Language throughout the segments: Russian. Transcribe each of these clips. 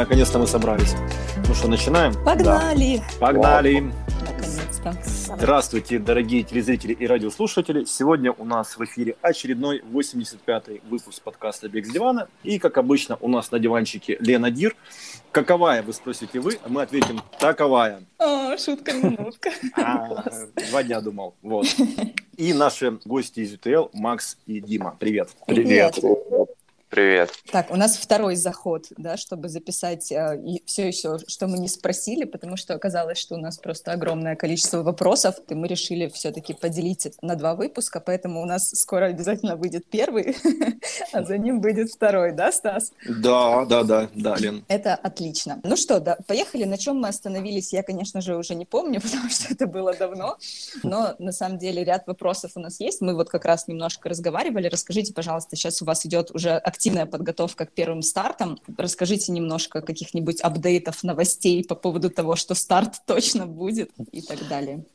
Наконец-то мы собрались. Ну что, начинаем? Погнали! Да. Погнали! Здравствуйте, дорогие телезрители и радиослушатели. Сегодня у нас в эфире очередной 85-й выпуск подкаста «Бег с дивана». И, как обычно, у нас на диванчике Лена Дир. Каковая, вы спросите вы, а мы ответим таковая. О, шутка-минутка. А, два дня думал. Вот. И наши гости из УТЛ Макс и Дима. Привет. Привет. Привет. Так, у нас второй заход, да, чтобы записать э, и все еще, что мы не спросили, потому что оказалось, что у нас просто огромное количество вопросов, и мы решили все-таки поделить это на два выпуска, поэтому у нас скоро обязательно выйдет первый, а за ним будет второй, да, Стас? Да, да, да, да, Лен. Это отлично. Ну что, да, поехали. На чем мы остановились, я, конечно же, уже не помню, потому что это было давно, но на самом деле ряд вопросов у нас есть. Мы вот как раз немножко разговаривали. Расскажите, пожалуйста, сейчас у вас идет уже активная подготовка к первым стартам. Расскажите немножко каких-нибудь апдейтов, новостей по поводу того, что старт точно будет и так далее.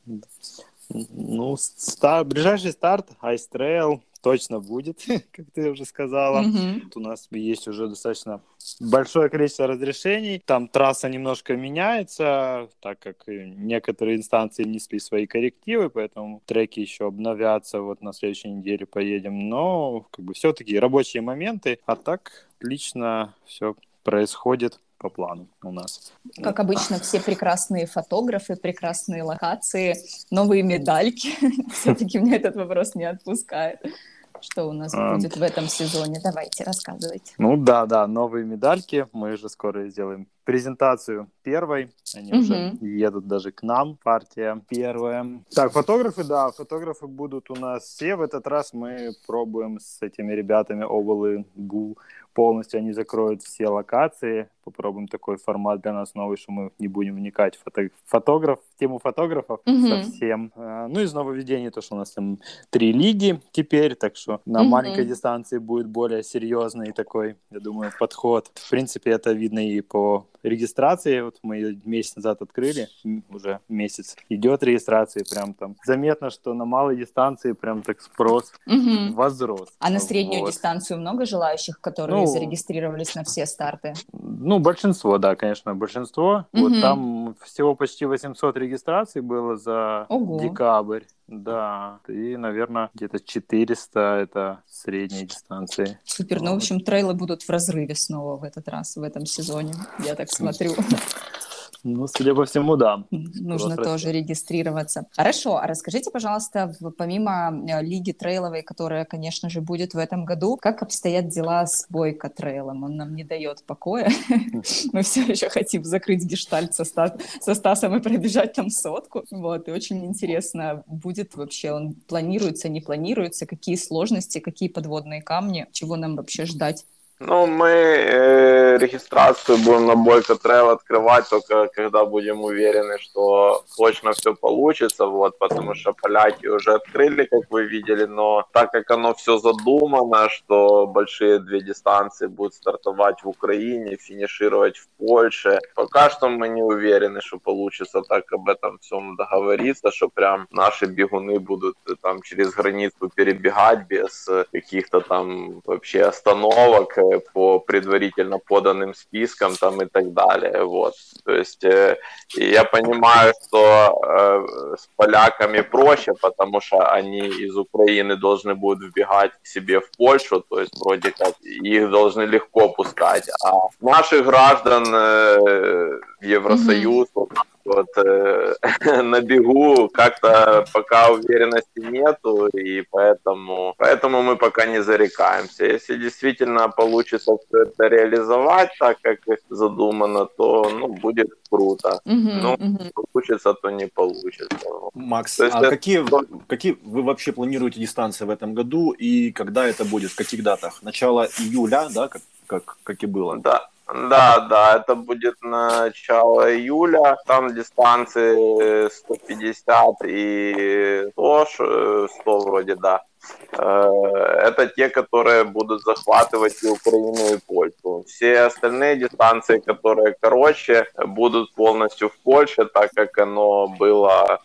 Ну, стар, ближайший старт Ice Trail точно будет, как ты уже сказала. Мгм. У нас есть уже достаточно большое количество разрешений. Там трасса немножко меняется, так как некоторые инстанции внесли свои коррективы, поэтому треки еще обновятся. Вот на следующей неделе поедем. Но как бы все-таки рабочие моменты. А так лично все происходит по плану у нас. Как обычно, все прекрасные фотографы, прекрасные локации, новые медальки. Все-таки меня этот вопрос не отпускает. Что у нас будет в этом сезоне? Давайте, рассказывайте. Ну да, да, новые медальки. Мы же скоро сделаем презентацию первой. Они Мгм. уже едут даже к нам, партия первая. Так, фотографы, да, фотографы будут у нас все. В этот раз мы пробуем с этими ребятами Овал и Гул полностью. Они закроют все локации. Попробуем такой формат для нас новый, что мы не будем вникать в фото- фотограф, в тему фотографов Мгм. совсем. А, Ну, из нововведений то, что у нас там три лиги теперь, так что на Мгм. маленькой дистанции будет более серьезный такой, я думаю, подход. В принципе, это видно и по регистрации. Вот мы ее месяц назад открыли, уже месяц идет регистрация, прям там заметно, что на малой дистанции прям так спрос Мгм. возрос. А на среднюю Вот. дистанцию много желающих, которые Ну, зарегистрировались на все старты? Ну, большинство, да, конечно, большинство. Вот Мгм. там всего почти 800 регистраций было за Ого. декабрь. Да, и, наверное, где-то 400 это средние дистанции. Супер. Ну, в общем, трейлы будут в разрыве снова в этот раз, в этом сезоне. Я так смотрю. Ну, судя по всему, да. Нужно Спрос тоже регистрироваться. Хорошо, а расскажите, пожалуйста, помимо э, Лиги Трейловой, которая, конечно же, будет в этом году, как обстоят дела с Бойко Трейлом? Он нам не дает покоя. Мы все еще хотим закрыть гештальт со, Ста- со Стасом и пробежать там сотку. Вот, и очень интересно, будет вообще он планируется, не планируется, какие сложности, какие подводные камни, чего нам вообще ждать? Ну, мы э, регистрацию будем на Бойко Trail открывать только когда будем уверены, что точно все получится, вот, потому что поляки уже открыли, как вы видели, но так как оно все задумано, что большие две дистанции будут стартовать в Украине, финишировать в Польше, пока что мы не уверены, что получится так об этом всем договориться, что прям наши бегуны будут э, там через границу перебегать без э, каких-то там вообще остановок э, по предварительно поданным спискам там и так далее, вот. То есть э, я понимаю, что э, с поляками проще, потому что они из Украины должны будут вбегать к себе в Польшу, то есть вроде как их должны легко пускать, а наших граждан э, в Евросоюз вот, вот, э, на бегу как-то пока уверенности нету, и поэтому, поэтому мы пока не зарекаемся. Если действительно получится все это реализовать так, как задумано, то ну, будет круто. Мгм, Ну, мгм. Получится, то не получится. Макс, То есть а это- какие, какие вы вообще планируете дистанции в этом году и когда это будет, в каких датах? Начало июля, да, как, как, как и было? Да, да, да, это будет начало июля. Там дистанции э, 150 и 100, ш- э, 100 вроде, да. Э, Это те, которые будут захватывать и Украину, и Польшу. Все остальные дистанции, которые короче, будут полностью в Польше, так как оно было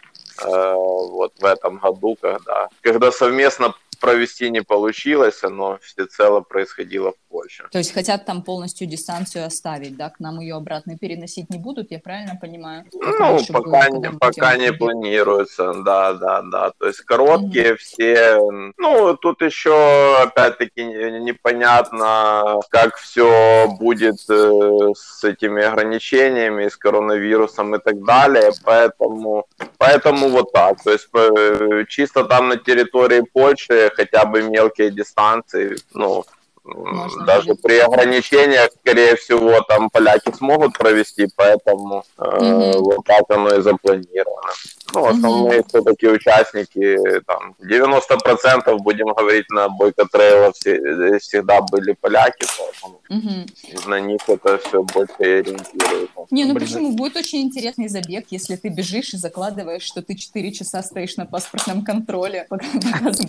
э, вот в этом году, когда, когда совместно провести не получилось, оно всецело происходило в Польше. То есть хотят там полностью дистанцию оставить, да, к нам ее обратно переносить не будут, я правильно понимаю? Ну, пока, не, пока не планируется, да, да, да. То есть короткие mm-hmm. все, ну, тут еще, опять-таки, непонятно, как все будет э, с этими ограничениями, с коронавирусом и так далее, поэтому, поэтому вот так. То есть э, чисто там на территории Польши хотя бы мелкие дистанции, ну, можно Даже при ограничениях, скорее всего, там поляки смогут провести, поэтому э, вот так оно и запланировано. Ну, основные угу. все-таки участники, там, 90% будем говорить на бойко трейла все, всегда были поляки, поэтому угу. на них это все больше ориентируется. Не, ну Блин. почему? Будет очень интересный забег, если ты бежишь и закладываешь, что ты 4 часа стоишь на паспортном контроле, пока,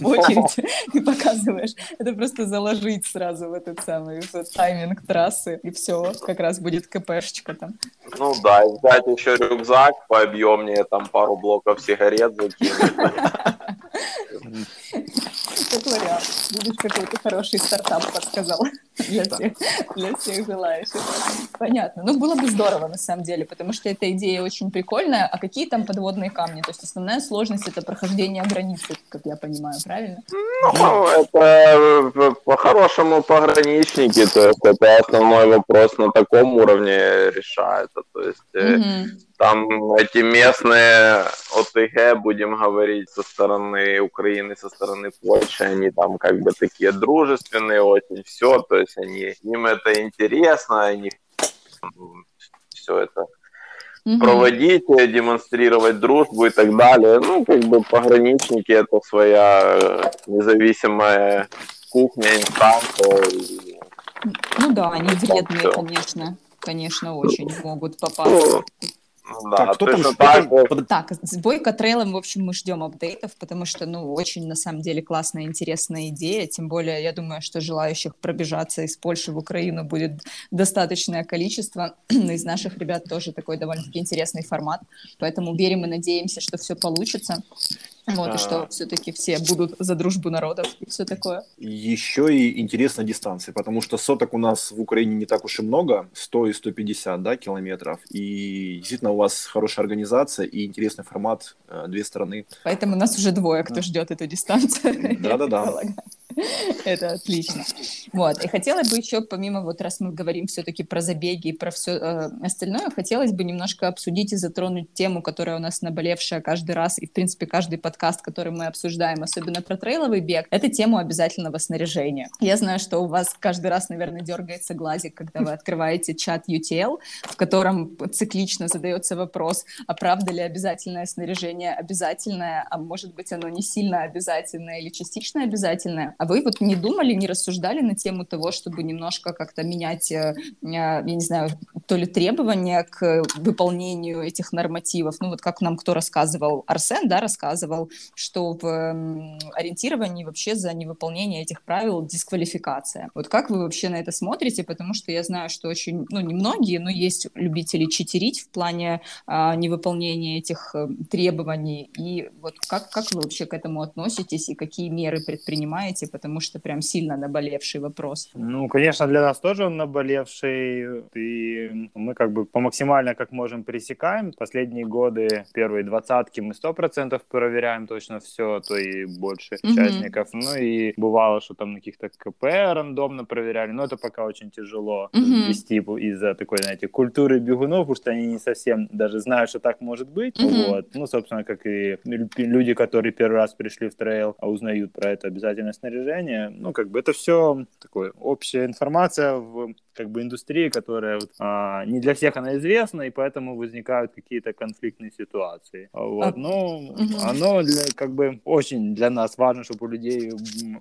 очередь, и показываешь. Это просто заложить сразу в этот самый в тайминг трассы, и все, как раз будет КПшечка там. Ну да, и взять еще рюкзак пообъемнее, там пару блоков сигарет закинуть. Как вариант. Видишь, какой-то хороший стартап подсказал для всех, для всех желающих. Понятно. Ну, было бы здорово, на самом деле, потому что эта идея очень прикольная. А какие там подводные камни? То есть основная сложность — это прохождение границы, как я понимаю, правильно? Ну, это э, по-хорошему пограничники, то есть это основной вопрос на таком уровне решается. То есть mm там эти местные ОТГ, будем говорить, со стороны Украины, со стороны Польши, они там как бы такие дружественные очень, все, то есть они, им это интересно, они все это угу. проводить, демонстрировать дружбу и так далее. Ну, как бы пограничники это своя независимая кухня, инстанция. Ну да, они вредные, конечно, конечно, очень могут попасть. Да, так, кто там, так, кто так, с Бойко Трейлом, в общем, мы ждем апдейтов, потому что, ну, очень, на самом деле, классная, интересная идея, тем более, я думаю, что желающих пробежаться из Польши в Украину будет достаточное количество, из наших ребят тоже такой довольно-таки интересный формат, поэтому верим и надеемся, что все получится. Вот, а... и что все-таки все будут за дружбу народов и все такое. Еще и интересная дистанция, потому что соток у нас в Украине не так уж и много, 100 и 150 да, километров, и действительно у вас хорошая организация и интересный формат, э, две стороны. Поэтому нас уже двое, кто ждет эту дистанцию. Да-да-да. Это отлично. Вот. И хотела бы еще, помимо, вот раз мы говорим все-таки про забеги и про все э, остальное, хотелось бы немножко обсудить и затронуть тему, которая у нас наболевшая каждый раз, и, в принципе, каждый подкаст, который мы обсуждаем, особенно про трейловый бег, это тему обязательного снаряжения. Я знаю, что у вас каждый раз, наверное, дергается глазик, когда вы открываете чат UTL, в котором циклично задается вопрос, а правда ли обязательное снаряжение обязательное, а может быть оно не сильно обязательное или частично обязательное. А вы вот не думали, не рассуждали на тему того, чтобы немножко как-то менять, э, я не знаю, то ли требования к выполнению этих нормативов? Ну вот как нам кто рассказывал, Арсен, да, рассказывал, что в ориентировании вообще за невыполнение этих правил дисквалификация. Вот как вы вообще на это смотрите? Потому что я знаю, что очень, ну не многие, но есть любители читерить в плане а, невыполнения этих а, требований. И вот как, как вы вообще к этому относитесь и какие меры предпринимаете? Потому что прям сильно наболевший вопрос. Ну, конечно, для нас тоже он наболевший, и мы как бы по максимально как можем пресекаем. Последние годы, первые двадцатки мы сто процентов проверяем точно все, то и больше mm-hmm. участников. Ну и бывало, что там на каких-то КП рандомно проверяли, но это пока очень тяжело mm-hmm. вести из-за такой, знаете, культуры бегунов, потому что они не совсем даже знают, что так может быть. Mm-hmm. Вот. Ну, собственно, как и люди, которые первый раз пришли в трейл, а узнают про это обязательно снаряжение снаряжение. Ну, как бы это все такое общая информация в как бы индустрии, которая вот, а, не для всех она известна, и поэтому возникают какие-то конфликтные ситуации. Вот. А, Но угу. оно для, как бы очень для нас важно, чтобы у людей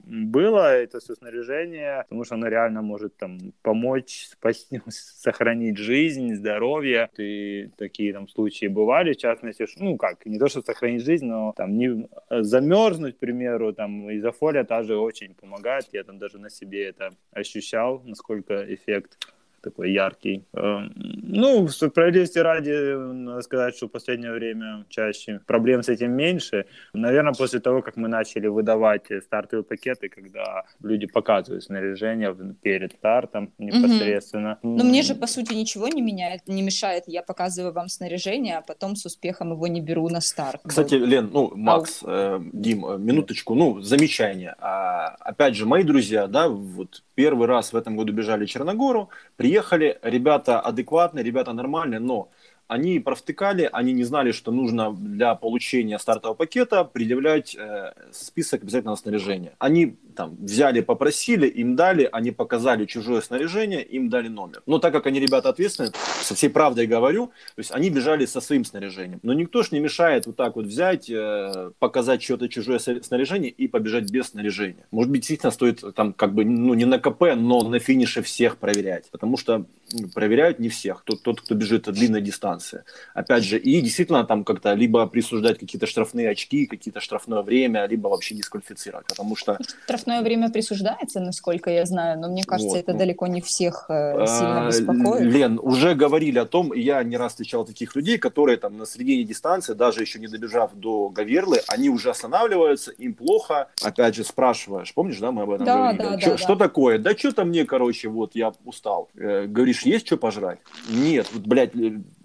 было это все снаряжение, потому что оно реально может там помочь спасти, сохранить жизнь, здоровье. И такие там случаи бывали, в частности, ну как, не то, что сохранить жизнь, но там не замерзнуть, к примеру, там изофолия та же очень помогает. Я там даже на себе это ощущал, насколько эффект такой яркий. Э, ну, справедливости ради, надо сказать, что в последнее время чаще проблем с этим меньше. Наверное, после того, как мы начали выдавать стартовые пакеты, когда люди показывают снаряжение перед стартом непосредственно. Угу. Но мне же, по сути, ничего не меняет, не мешает. Я показываю вам снаряжение, а потом с успехом его не беру на старт. Кстати, вот. Лен, ну, Макс, э, Дим, э, минуточку, ну, замечание. А, опять же, мои друзья, да, вот первый раз в этом году бежали Черногору, приехали, ребята адекватные, ребята нормальные, но они провтыкали, они не знали, что нужно для получения стартового пакета предъявлять э, список обязательного снаряжения. Они там взяли, попросили, им дали, они показали чужое снаряжение, им дали номер. Но так как они ребята ответственные, со всей правдой говорю, то есть они бежали со своим снаряжением. Но никто ж не мешает вот так вот взять, э, показать что-то чужое снаряжение и побежать без снаряжения. Может быть, действительно стоит там как бы, ну не на КП, но на финише всех проверять. Потому что проверяют не всех, тот, тот, кто бежит длинной дистанции. Опять же, и действительно там как-то либо присуждать какие-то штрафные очки, какие-то штрафное время, либо вообще дисквалифицировать, потому что... Штрафное время присуждается, насколько я знаю, но мне кажется, вот. это далеко не всех э, сильно а, беспокоит. Лен, уже говорили о том, и я не раз встречал таких людей, которые там на середине дистанции, даже еще не добежав до Гаверлы, они уже останавливаются, им плохо, опять же спрашиваешь, помнишь, да, мы об этом да, говорили? Да, что, да, что такое? Да что-то мне, короче, вот я устал. Э, говоришь, говоришь, есть что пожрать? Нет, вот, блядь,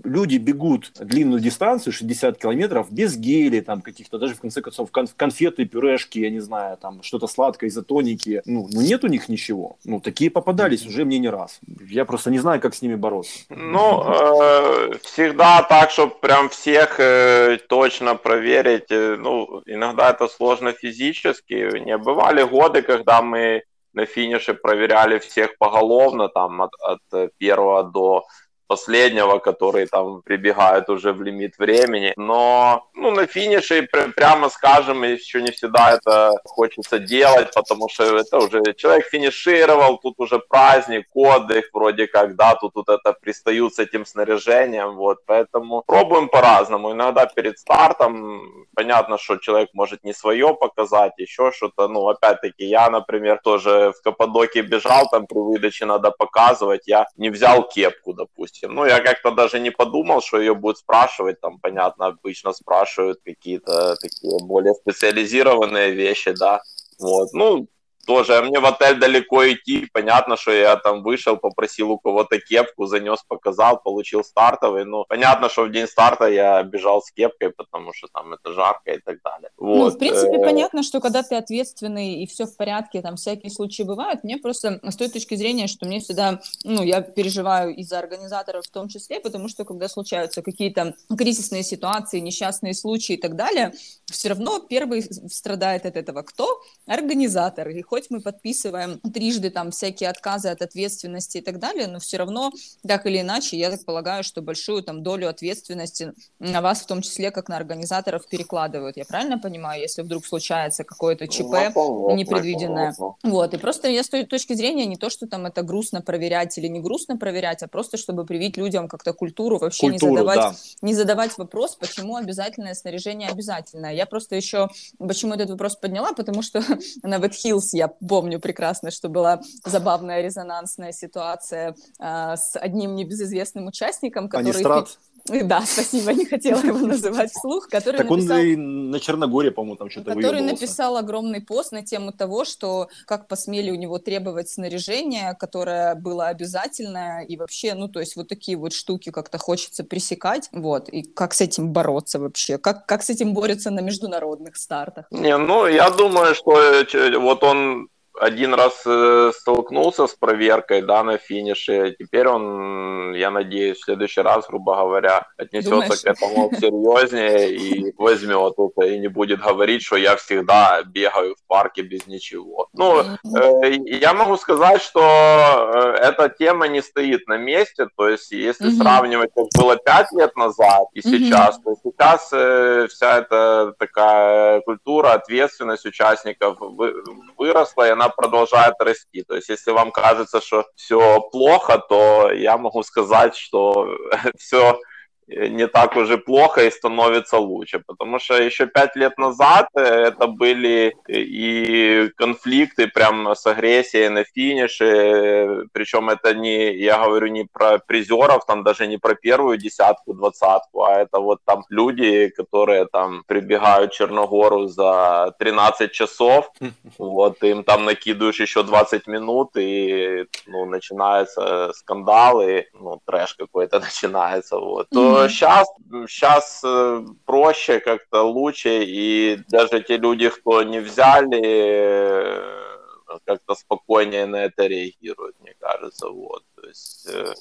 люди бегут длинную дистанцию, 60 километров, без гели, там, каких-то, даже, в конце концов, конфеты, пюрешки, я не знаю, там, что-то сладкое, изотоники. Ну, ну, нет у них ничего. Ну, такие попадались уже мне не раз. Я просто не знаю, как с ними бороться. Ну, э, всегда так, чтобы прям всех э, точно проверить, э, ну, иногда это сложно физически. Не бывали годы, когда мы на финише проверяли всех поголовно, там от, от первого до последнего, который там прибегает уже в лимит времени. Но ну, на финише, прямо скажем, еще не всегда это хочется делать, потому что это уже человек финишировал, тут уже праздник, отдых, вроде как, да, тут вот это пристают с этим снаряжением, вот, поэтому пробуем по-разному. Иногда перед стартом понятно, что человек может не свое показать, еще что-то, ну, опять-таки, я, например, тоже в Каппадоке бежал, там при выдаче надо показывать, я не взял кепку, допустим, допустим. Ну, я как-то даже не подумал, что ее будут спрашивать. Там, понятно, обычно спрашивают какие-то такие более специализированные вещи, да. Вот. Ну, тоже, а мне в отель далеко идти, понятно, что я там вышел, попросил у кого-то кепку, занес, показал, получил стартовый, ну, понятно, что в день старта я бежал с кепкой, потому что там это жарко и так далее. Вот. Ну, в принципе, э, понятно, что когда ты ответственный и все в порядке, там всякие случаи бывают, мне просто с той точки зрения, что мне всегда, ну, я переживаю из-за организаторов в том числе, потому что когда случаются какие-то кризисные ситуации, несчастные случаи и так далее, все равно первый страдает от этого кто? Организатор. И хоть мы подписываем трижды там всякие отказы от ответственности и так далее, но все равно, так или иначе, я так полагаю, что большую там долю ответственности на вас в том числе, как на организаторов, перекладывают. Я правильно понимаю, если вдруг случается какое-то ЧП ну, непредвиденное? Вот, и просто я с той точки зрения не то, что там это грустно проверять или не грустно проверять, а просто чтобы привить людям как-то культуру, вообще культуру, не, задавать, да. не задавать вопрос, почему обязательное снаряжение обязательное. Я просто еще, почему этот вопрос подняла, потому что на Wet Hills я я помню прекрасно, что была забавная резонансная ситуация э, с одним небезызвестным участником, который... Анистрат. Да, спасибо, не хотела его называть вслух. Который так написал... он и на Черногории, по-моему, там что-то Который написал огромный пост на тему того, что как посмели у него требовать снаряжение, которое было обязательное, и вообще, ну, то есть вот такие вот штуки как-то хочется пресекать, вот, и как с этим бороться вообще, как, как с этим борются на международных стартах? Не, ну, я думаю, что э, вот он один раз э, столкнулся с проверкой, да, на финише. Теперь он, я надеюсь, в следующий раз, грубо говоря, отнесется Думаешь? к этому серьезнее и возьмет это, и не будет говорить, что я всегда бегаю в парке без ничего. Ну, э, я могу сказать, что э, эта тема не стоит на месте, то есть если сравнивать, как было пять лет назад и сейчас, то сейчас вся эта такая культура, ответственность участников вы, выросла, и она она продолжает расти. То есть, если вам кажется, что все плохо, то я могу сказать, что все не так уже плохо и становится лучше. Потому что еще пять лет назад это были и конфликты прям с агрессией на финише. Причем это не, я говорю не про призеров, там даже не про первую десятку, двадцатку, а это вот там люди, которые там прибегают в Черногору за 13 часов, вот им там накидываешь еще 20 минут и ну, начинается скандал и ну, трэш какой-то начинается. Вот. То сейчас, сейчас э, проще как-то лучше и даже те люди, кто не взяли э, как-то спокойнее на это реагируют, мне кажется, вот, то есть э,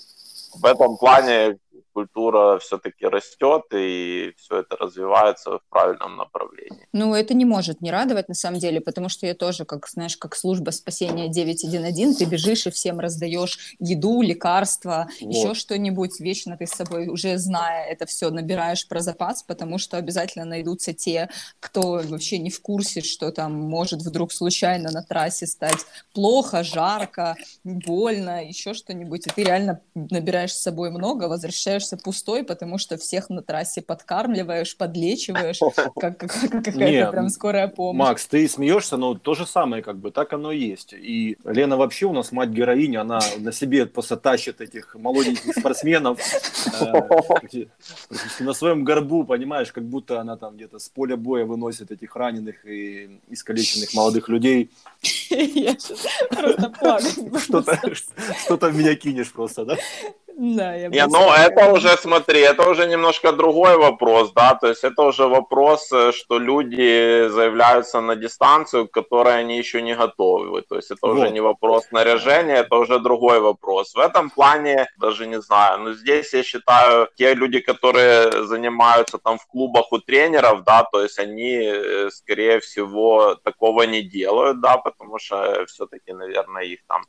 в этом плане культура все-таки растет, и все это развивается в правильном направлении. Ну, это не может не радовать, на самом деле, потому что я тоже, как, знаешь, как служба спасения 911, ты бежишь и всем раздаешь еду, лекарства, вот. еще что-нибудь, вечно ты с собой, уже зная это все, набираешь про запас, потому что обязательно найдутся те, кто вообще не в курсе, что там может вдруг случайно на трассе стать плохо, жарко, больно, еще что-нибудь, и ты реально набираешь с собой много, возвращаешь возвращаешься пустой, потому что всех на трассе подкармливаешь, подлечиваешь, как, какая-то прям скорая помощь. Макс, ты смеешься, но то же самое, как бы, так оно и есть. И Лена вообще у нас мать-героиня, она на себе просто тащит этих молоденьких спортсменов э, на своем горбу, понимаешь, как будто она там где-то с поля боя выносит этих раненых и искалеченных молодых людей. Я просто плакать Что-то в меня кинешь просто, да? Да, я Не, ну это уже, смотри, это уже немножко другой вопрос, да, то есть это уже вопрос, э, что люди заявляются на дистанцию, к которой они еще не готовы, то есть это вот. уже не вопрос снаряжения, это уже другой вопрос. В этом плане, даже не знаю, но здесь я считаю, те люди, которые занимаются там в клубах у тренеров, да, то есть они, э, скорее всего, такого не делают, да, потому что все-таки, наверное, их там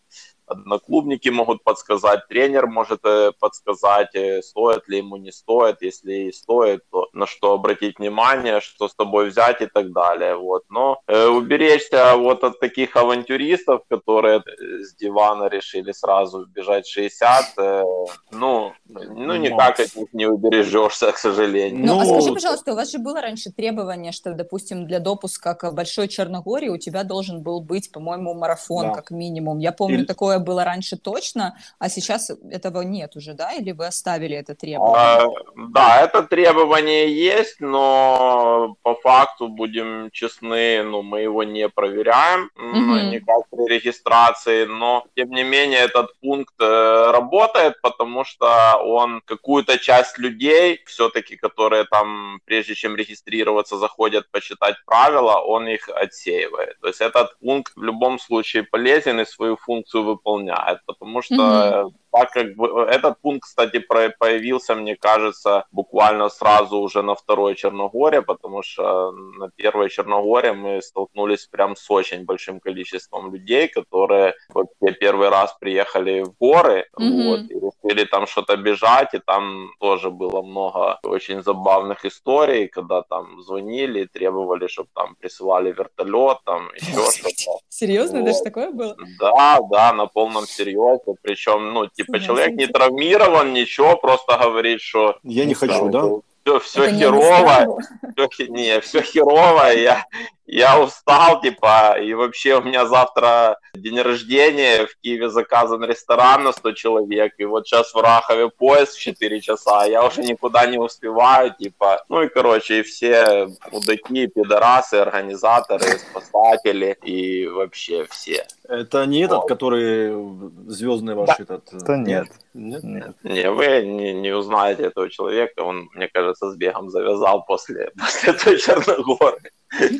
одноклубники могут подсказать, тренер может э, подсказать, э, стоит ли ему, не стоит, если и стоит, то на что обратить внимание, что с тобой взять и так далее. Вот. Но э, уберечься вот от таких авантюристов, которые с дивана решили сразу бежать 60, э, ну, ну никак от них не убережешься, к сожалению. Ну, а скажи, пожалуйста, у вас же было раньше требование, что, допустим, для допуска к Большой Черногории у тебя должен был быть, по-моему, марафон да. как минимум. Я помню и... такое такое было раньше точно, а сейчас этого нет уже, да? Или вы оставили это требование? А, да, это требование есть, но по факту, будем честны, ну, мы его не проверяем mm-hmm. никак при регистрации, но, тем не менее, этот пункт э, работает, потому что он какую-то часть людей, все-таки, которые там, прежде чем регистрироваться, заходят почитать правила, он их отсеивает. То есть этот пункт в любом случае полезен и свою функцию выполняет выполняет, потому что mm-hmm так как бы э, этот пункт, кстати, появился, мне кажется, буквально сразу уже на второй Черногоре, потому что на первой Черногоре мы столкнулись прям с очень большим количеством людей, которые вот те первый раз приехали в горы, mm-hmm. вот, и решили там что-то бежать, и там тоже было много очень забавных историй, когда там звонили, требовали, чтобы там присылали вертолет, там еще что-то. Серьезно, вот. даже такое было? Да, да, на полном серьезе, причем, ну, типа типа человек не травмирован, ничего, просто говорит, что... Я не хочу, да? Все, все херово, все, не, все херово, я, я устал, типа, и вообще у меня завтра день рождения, в Киеве заказан ресторан на 100 человек, и вот сейчас в Рахове поезд в 4 часа, я уже никуда не успеваю, типа, ну и, короче, и все мудаки, пидорасы, организаторы, спасатели и вообще все. Это не этот, вот. который звездный ваш да. этот? Это нет. Нет? Нет. Не, вы не, не узнаете этого человека, он, мне кажется, с бегом завязал после, после той Черногоры.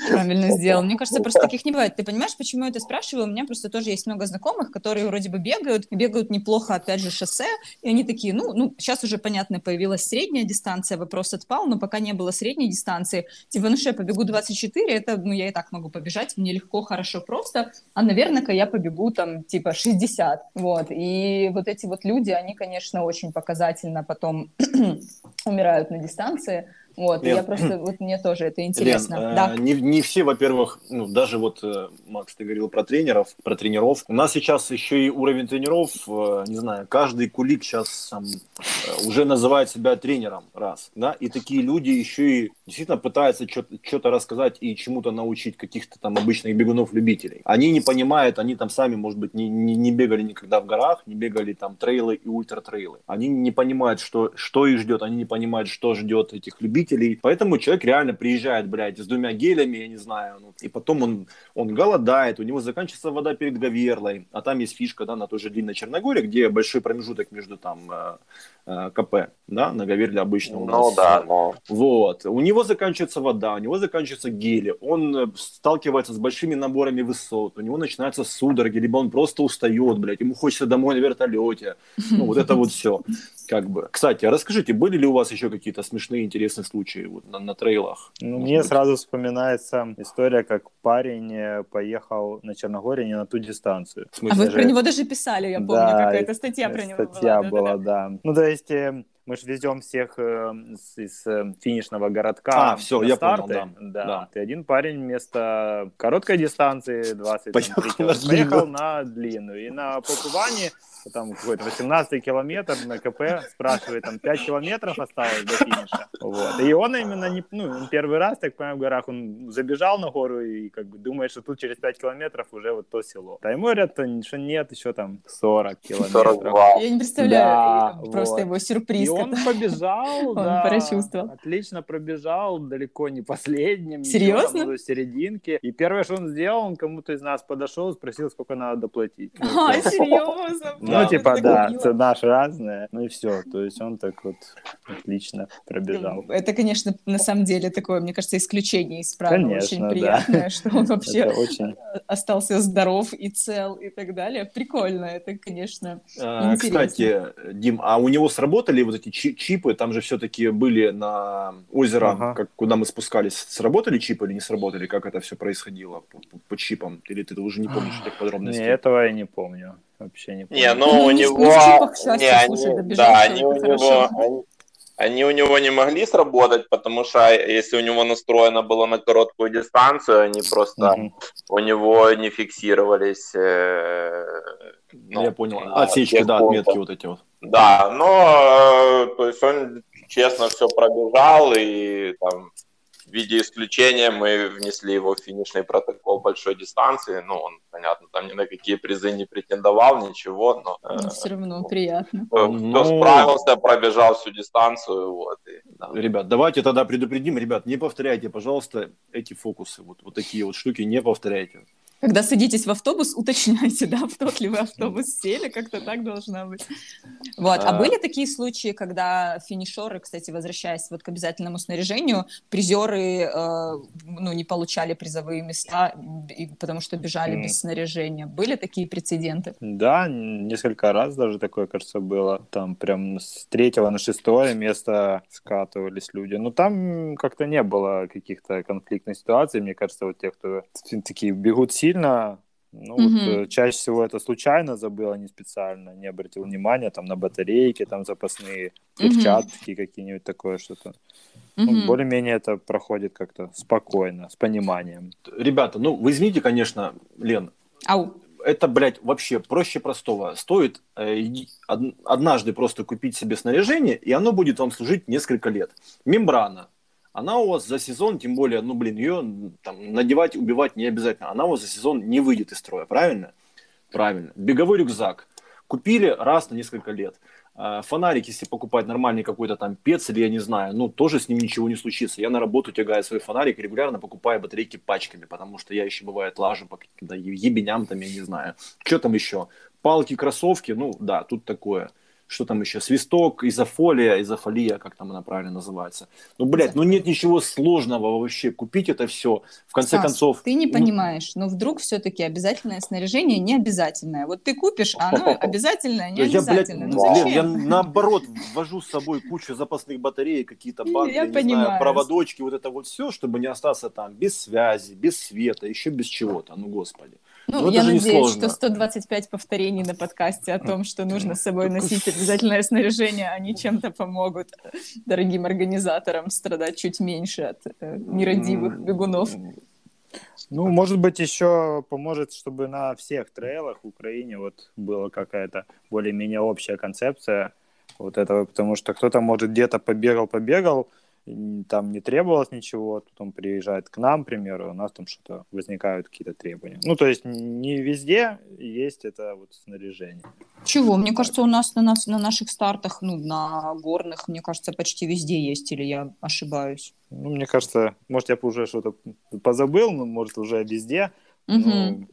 Правильно сделал. Мне кажется, просто таких не бывает. Ты понимаешь, почему я это спрашиваю? У меня просто тоже есть много знакомых, которые вроде бы бегают, бегают неплохо, опять же, шоссе, и они такие, ну, ну, сейчас уже, понятно, появилась средняя дистанция, вопрос отпал, но пока не было средней дистанции, типа, ну что, я побегу 24, это, ну, я и так могу побежать, мне легко, хорошо, просто, а, наверное-ка я побегу там, типа, 60, вот, и вот эти вот люди, они, конечно, очень показательно потом умирают на дистанции. Вот, Лен, я просто, вот мне тоже это интересно. Лен, да. э, не, не все, во-первых, ну, даже вот, э, Макс, ты говорил про тренеров, про тренеров. У нас сейчас еще и уровень тренеров, э, не знаю, каждый кулик сейчас там, э, уже называет себя тренером, раз, да, и такие люди еще и действительно пытаются что-то рассказать и чему-то научить каких-то там обычных бегунов-любителей. Они не понимают, они там сами, может быть, не, не, не бегали никогда в горах, не бегали там трейлы и ультра-трейлы. Они не понимают, что, что их ждет, они не понимают, что ждет этих любителей, потребителей. Поэтому человек реально приезжает, блядь, с двумя гелями, я не знаю, ну, и потом он, он голодает, у него заканчивается вода перед Гаверлой, а там есть фишка, да, на той же длинной Черногории, где большой промежуток между там э, э, КП, да, на Гаверле обычно у ну нас. Ну да, но... Вот, у него заканчивается вода, у него заканчиваются гели, он э, сталкивается с большими наборами высот, у него начинаются судороги, либо он просто устает, блядь, ему хочется домой на вертолете, ну, вот это вот все как бы. Кстати, а расскажите, были ли у вас еще какие-то смешные, интересные случаи вот, на, на трейлах? Ну, мне быть? сразу вспоминается история, как парень э, поехал на Черногории не на ту дистанцию. А вы про него даже писали, я помню, да, какая-то статья про него статья была. была, да, да. Ну, то есть э, мы же везем всех э, из э, финишного городка а, все, я старты. Понял, да. Да. да. И один парень вместо короткой дистанции 20 поехал, там, 3 на, поехал на длинную. И на Покуване там какой-то 18 километр на КП, спрашивает, там 5 километров осталось до финиша. Вот. И он именно не, ну, первый раз, так понимаю, в горах, он забежал на гору и как бы думает, что тут через 5 километров уже вот то село. А ему говорят, что нет, еще там 40 километров. 42. Я не представляю да, просто вот. его сюрприз. И он побежал, он да, почувствовал. отлично пробежал, далеко не последним. Серьезно? До серединки. И первое, что он сделал, он кому-то из нас подошел, спросил, сколько надо доплатить. А, серьезно? Ну, типа, да, цена же разная, ну и все. То есть он так вот отлично пробежал. Это, конечно, на самом деле такое, мне кажется, исключение из правил. Конечно, очень приятное, да. что он вообще очень... остался здоров и цел и так далее. Прикольно, это, конечно, а, интересно. Кстати, Дим, а у него сработали вот эти чипы? Там же все-таки были на озеро, ага. как, куда мы спускались. Сработали чипы или не сработали? Как это все происходило по, по, по чипам? Или ты уже не помнишь этих подробностей? Не, этого я не помню вообще не помню. Не, ну, ну у него... Не, они, да, они у него... Они, они у него не могли сработать, потому что если у него настроено было на короткую дистанцию, они просто mm-hmm. у него не фиксировались. Э, ну, Я понял. Отсечки, да, отметки вот эти вот. Да, но э, то есть он честно все пробежал и там виде исключения мы внесли его в финишный протокол большой дистанции. Ну, он, понятно, там ни на какие призы не претендовал, ничего, но... но э, все равно приятно. Кто, ну... справился, пробежал всю дистанцию, вот. И, да. Ребят, давайте тогда предупредим. Ребят, не повторяйте, пожалуйста, эти фокусы. Вот, вот такие вот штуки не повторяйте. Когда садитесь в автобус, уточняйте, да, в тот ли вы автобус сели, как-то так должно быть. Вот. А, а были такие случаи, когда финишеры, кстати, возвращаясь вот к обязательному снаряжению, призеры э, ну, не получали призовые места, потому что бежали без снаряжения. Были такие прецеденты? Да, несколько раз даже такое, кажется, было. Там прям с третьего на шестое место скатывались люди. Но там как-то не было каких-то конфликтных ситуаций. Мне кажется, вот те, кто такие бегут сильно, сильно. Ну, mm-hmm. вот, чаще всего это случайно забыл, а не специально, не обратил внимания там на батарейки, там запасные перчатки mm-hmm. какие-нибудь такое что-то. Mm-hmm. Ну, более-менее это проходит как-то спокойно, с пониманием. Ребята, ну вы извините, конечно, Лен. Ау. Это, блядь, вообще проще простого. Стоит э, однажды просто купить себе снаряжение, и оно будет вам служить несколько лет. Мембрана, она у вас за сезон, тем более, ну, блин, ее там, надевать, убивать не обязательно. Она у вас за сезон не выйдет из строя, правильно? Правильно. Беговой рюкзак. Купили раз на несколько лет. А, фонарик, если покупать нормальный какой-то там пец или я не знаю, ну, тоже с ним ничего не случится. Я на работу тягаю свой фонарик, регулярно покупаю батарейки пачками, потому что я еще, бывает, лажу по каким-то ебеням там, я не знаю. Что там еще? Палки, кроссовки, ну, да, тут такое что там еще, свисток, изофолия, изофолия, как там она правильно называется. Ну, блядь, ну нет ничего сложного вообще, купить это все, в конце Стас, концов. ты не ну... понимаешь, но вдруг все-таки обязательное снаряжение не обязательное. Вот ты купишь, а оно обязательное, не обязательное. Ну, зачем? Я наоборот ввожу с собой кучу запасных батареек, какие-то банки, я, не знаю, проводочки, вот это вот все, чтобы не остаться там без связи, без света, еще без чего-то, ну, господи. Ну, Но я это же надеюсь, несложно. что 125 повторений на подкасте о том, что нужно с собой носить обязательное снаряжение, они чем-то помогут дорогим организаторам страдать чуть меньше от э, нерадивых бегунов. Ну, может быть, еще поможет, чтобы на всех трейлах в Украине вот была какая-то более-менее общая концепция вот этого, потому что кто-то, может, где-то побегал-побегал, там не требовалось ничего, потом приезжает к нам, к примеру, у нас там что-то возникают какие-то требования. Ну, то есть не везде есть это вот снаряжение. Чего? Мне кажется, у нас на, нас на наших стартах, ну, на горных, мне кажется, почти везде есть, или я ошибаюсь? Ну, мне кажется, может, я уже что-то позабыл, но, может, уже везде. Мгм. Ну,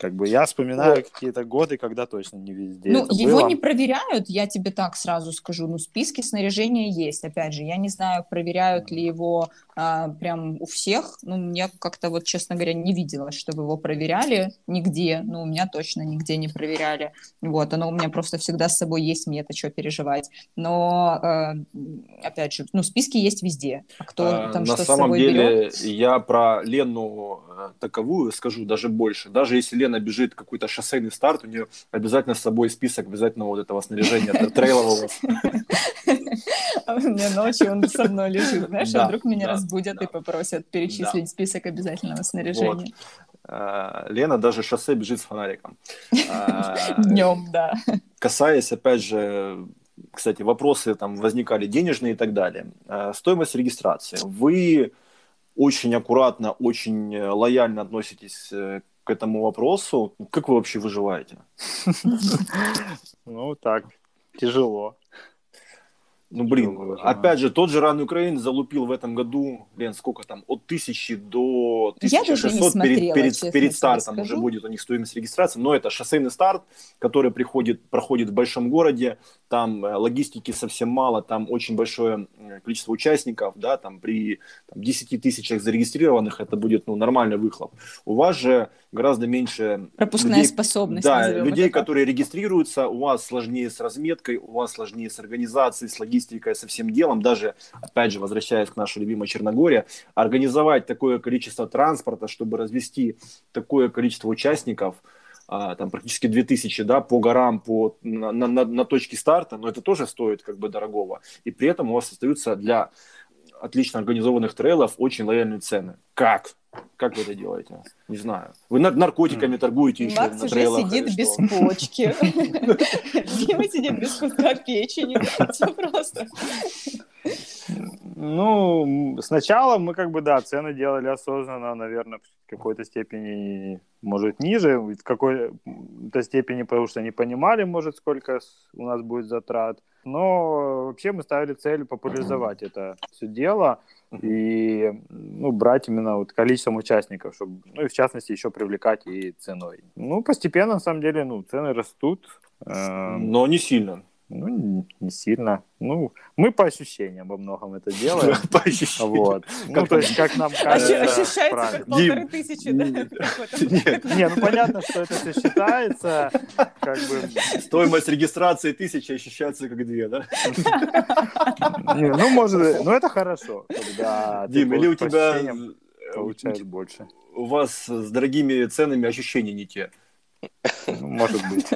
как бы я вспоминаю какие-то годы, когда точно не везде Ну, его было. не проверяют, я тебе так сразу скажу. Ну, списки снаряжения есть. Опять же, я не знаю, проверяют ли его а, прям у всех. Ну, мне как-то вот, честно говоря, не видела, чтобы его проверяли нигде. Ну, у меня точно нигде не проверяли. Вот, оно у меня просто всегда с собой есть, мне это что переживать. Но, э, опять же, ну, списки есть везде. А кто Э, там На что с самом собой деле, берет? я про Лену таковую скажу даже больше. Даже если Лена бежит какой-то шоссейный старт, у нее обязательно с собой список обязательно вот этого снаряжения тр- трейлового. А у меня ночью он со мной лежит, знаешь, Да, а вдруг меня да, разбудят да. и попросят перечислить список обязательного снаряжения. Э, Лена даже шоссе бежит с фонариком. Э, Днем, да. Касаясь, опять же, кстати, вопросы там возникали денежные и так далее. Э, Стоимость регистрации. Вы очень аккуратно, очень э, лояльно относитесь э, к этому вопросу. Как вы вообще выживаете? Ну, так, тяжело. Ну, блин, опять же, тот же Ран Украин залупил в этом году, Лен, сколько там, от 1000 до Я даже не 1600 перед, смотрела, перед, честно перед стартом уже будет у них стоимость регистрации, но это шоссейный старт, который приходит, проходит в большом городе, там э, логистики совсем мало, там очень большое количество участников, да, там при там, 10 тысячах зарегистрированных это будет ну, нормальный выхлоп. У вас же гораздо меньше Пропускная людей- способность. да, людей, это которые регистрируются, у вас сложнее с разметкой, у вас сложнее с организацией, с логистикой, со всем делом. Даже, опять же, возвращаясь к нашей любимой Черногории, организовать такое количество транспорта, чтобы развести такое количество участников, а, там практически 2000, да, по горам, по, на, на- на точке старта, но это тоже стоит как бы дорогого. И при этом у вас остаются для отлично организованных трейлов очень лояльные цены. Как? Как вы это делаете? Не знаю. Вы нар- наркотиками торгуете еще Макс на уже трейлах сидит без почки. Дима сидит без куска печени. Все просто. Ну, сначала мы как бы, да, цены делали осознанно, наверное, в какой-то степени, может, ниже, в какой-то степени, потому что не понимали, может, сколько у нас будет затрат. Но вообще мы ставили цель популяризовать это все дело и ну, брать именно вот количеством участников, чтобы, ну и в частности еще привлекать и ценой. Ну, постепенно, на самом деле, ну, цены растут. Эм, Но не сильно. Ну, не- сильно. Ну, мы по ощущениям во многом это делаем. По ощущениям. Вот. Ну, то есть, как нам кажется. Ощущается как полторы Дим, тысячи, да? Нет, Не, ну понятно, что это все считается, как бы, стоимость регистрации тысячи ощущается как две, да? не, ну, может, ну, это хорошо, когда ты Дим, или у тебя э, получаешь больше. у вас с дорогими ценами ощущения не те. Ну, может быть.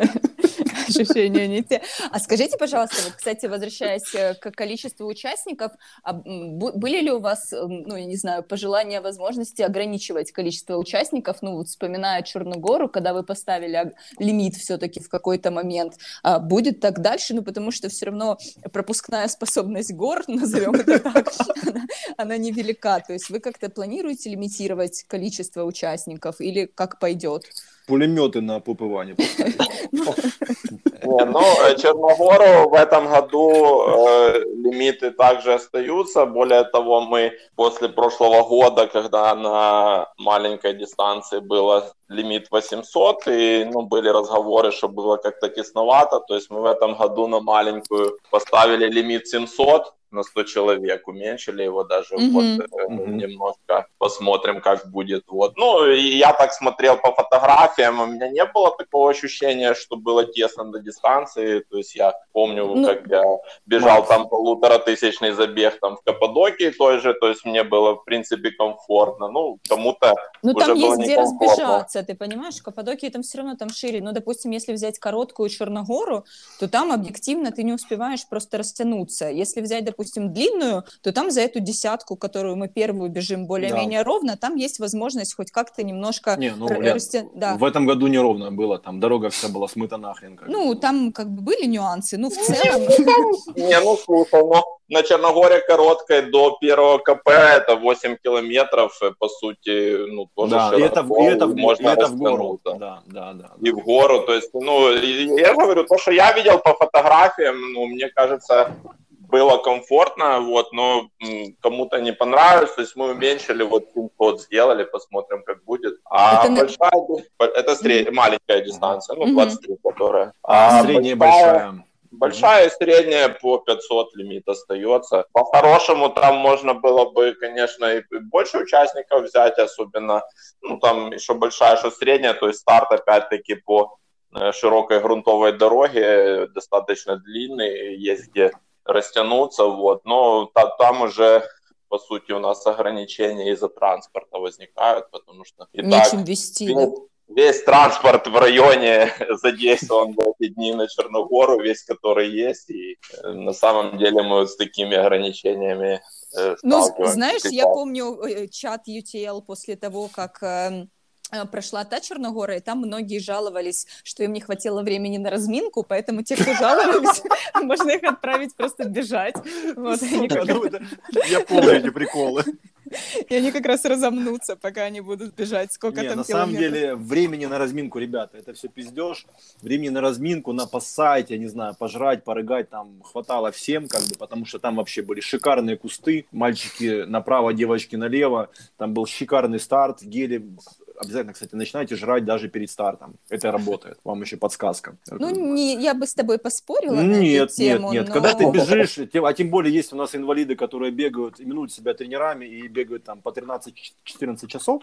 Ощущения не те. А скажите, пожалуйста, вот, кстати, возвращаясь э, к количеству участников, а, были ли у вас, ну, я не знаю, пожелания, возможности ограничивать количество участников? Ну, вот вспоминая Черногору, когда вы поставили лимит все-таки в какой-то момент, а будет так дальше? Ну, потому что все равно пропускная способность гор, назовем это так, она невелика. То есть вы как-то планируете лимитировать количество участников или как пойдет? Пулеметы на попывание. Не, ну, э, Черногору в этом году э, лимиты также остаются. Более того, мы после прошлого года, когда на маленькой дистанции было лимит 800, и ну, были разговоры, что было как-то тесновато, то есть мы в этом году на маленькую поставили лимит 700 на 100 человек, уменьшили его даже Мгм. вот Мгм. немножко, посмотрим, как будет. Вот. Ну, и я так смотрел по фотографиям, у меня не было такого ощущения, что было тесно до дистанции, то есть я помню, Ну, как я бежал Макс. там полутора тысячный забег там в Каппадокии той же, то есть мне было, в принципе, комфортно. Ну, кому-то Ну, уже там было есть где разбежаться, ты понимаешь? Каппадокии там все равно там шире. Ну, допустим, если взять короткую Черногору, то там объективно ты не успеваешь просто растянуться. Если взять, допустим, длинную, то там за эту десятку, которую мы первую бежим более-менее ровно, там есть возможность хоть как-то немножко Не, ну, р- Лен, расте- да. в этом году неровно было, там дорога вся была смыта нахрен. как Ну, там как бы были нюансы, ну, в целом... Не, ну слушай, ну на Черногоре короткой до первого КП это 8 километров, и, по сути, ну тоже да, и это, в- широко, и это, в, можно и это в гору. Да, да, да. И в гору, то есть, ну, я говорю, то, что я видел по фотографиям, ну, мне кажется, было комфортно, вот, но кому-то не понравилось, то есть мы уменьшили, вот, ход сделали, посмотрим, как будет. А Это на- большая, это сред... маленькая дистанция, ну, Мгм. 23, которая. А, А средняя большая- большая. Большая и средняя по 500 лимит остается. По-хорошему там можно было бы, конечно, и больше участников взять, особенно, ну там еще большая, что средняя, то есть старт опять-таки по э, широкой грунтовой дороге, э, достаточно длинный, есть где растянуться, вот, но та- там уже по сути, у нас ограничения из-за транспорта возникают, потому что и так Нечем вести, да? весь, весь транспорт в районе задействован в эти дни на Черногору, весь который есть, и э, на самом деле мы вот с такими ограничениями э, Ну, знаешь, я помню э, чат UTL после того, как эм, прошла та Черногора, и там многие жаловались, что им не хватило времени на разминку, поэтому те, кто жаловались, можно их отправить просто бежать. Вот, и они как- Ну, Я помню эти приколы. И они как раз разомнутся, пока они будут бежать, сколько Не, там на самом километров. деле, времени на разминку, ребята, это все пиздеж. Времени на разминку, на поссать, я не знаю, пожрать, порыгать там хватало всем, как бы, потому что там вообще были шикарные кусты, мальчики направо, девочки налево, там был шикарный старт, гели, обязательно, кстати, начинайте жрать даже перед стартом. Это работает, вам еще подсказка. Ну, не, я бы с тобой поспорила на Нет, эту нет, тему, нет. но- Когда ты бежишь, а тем более есть у нас инвалиды, которые бегают, именуют себя тренерами и бегают там по 13-14 часов.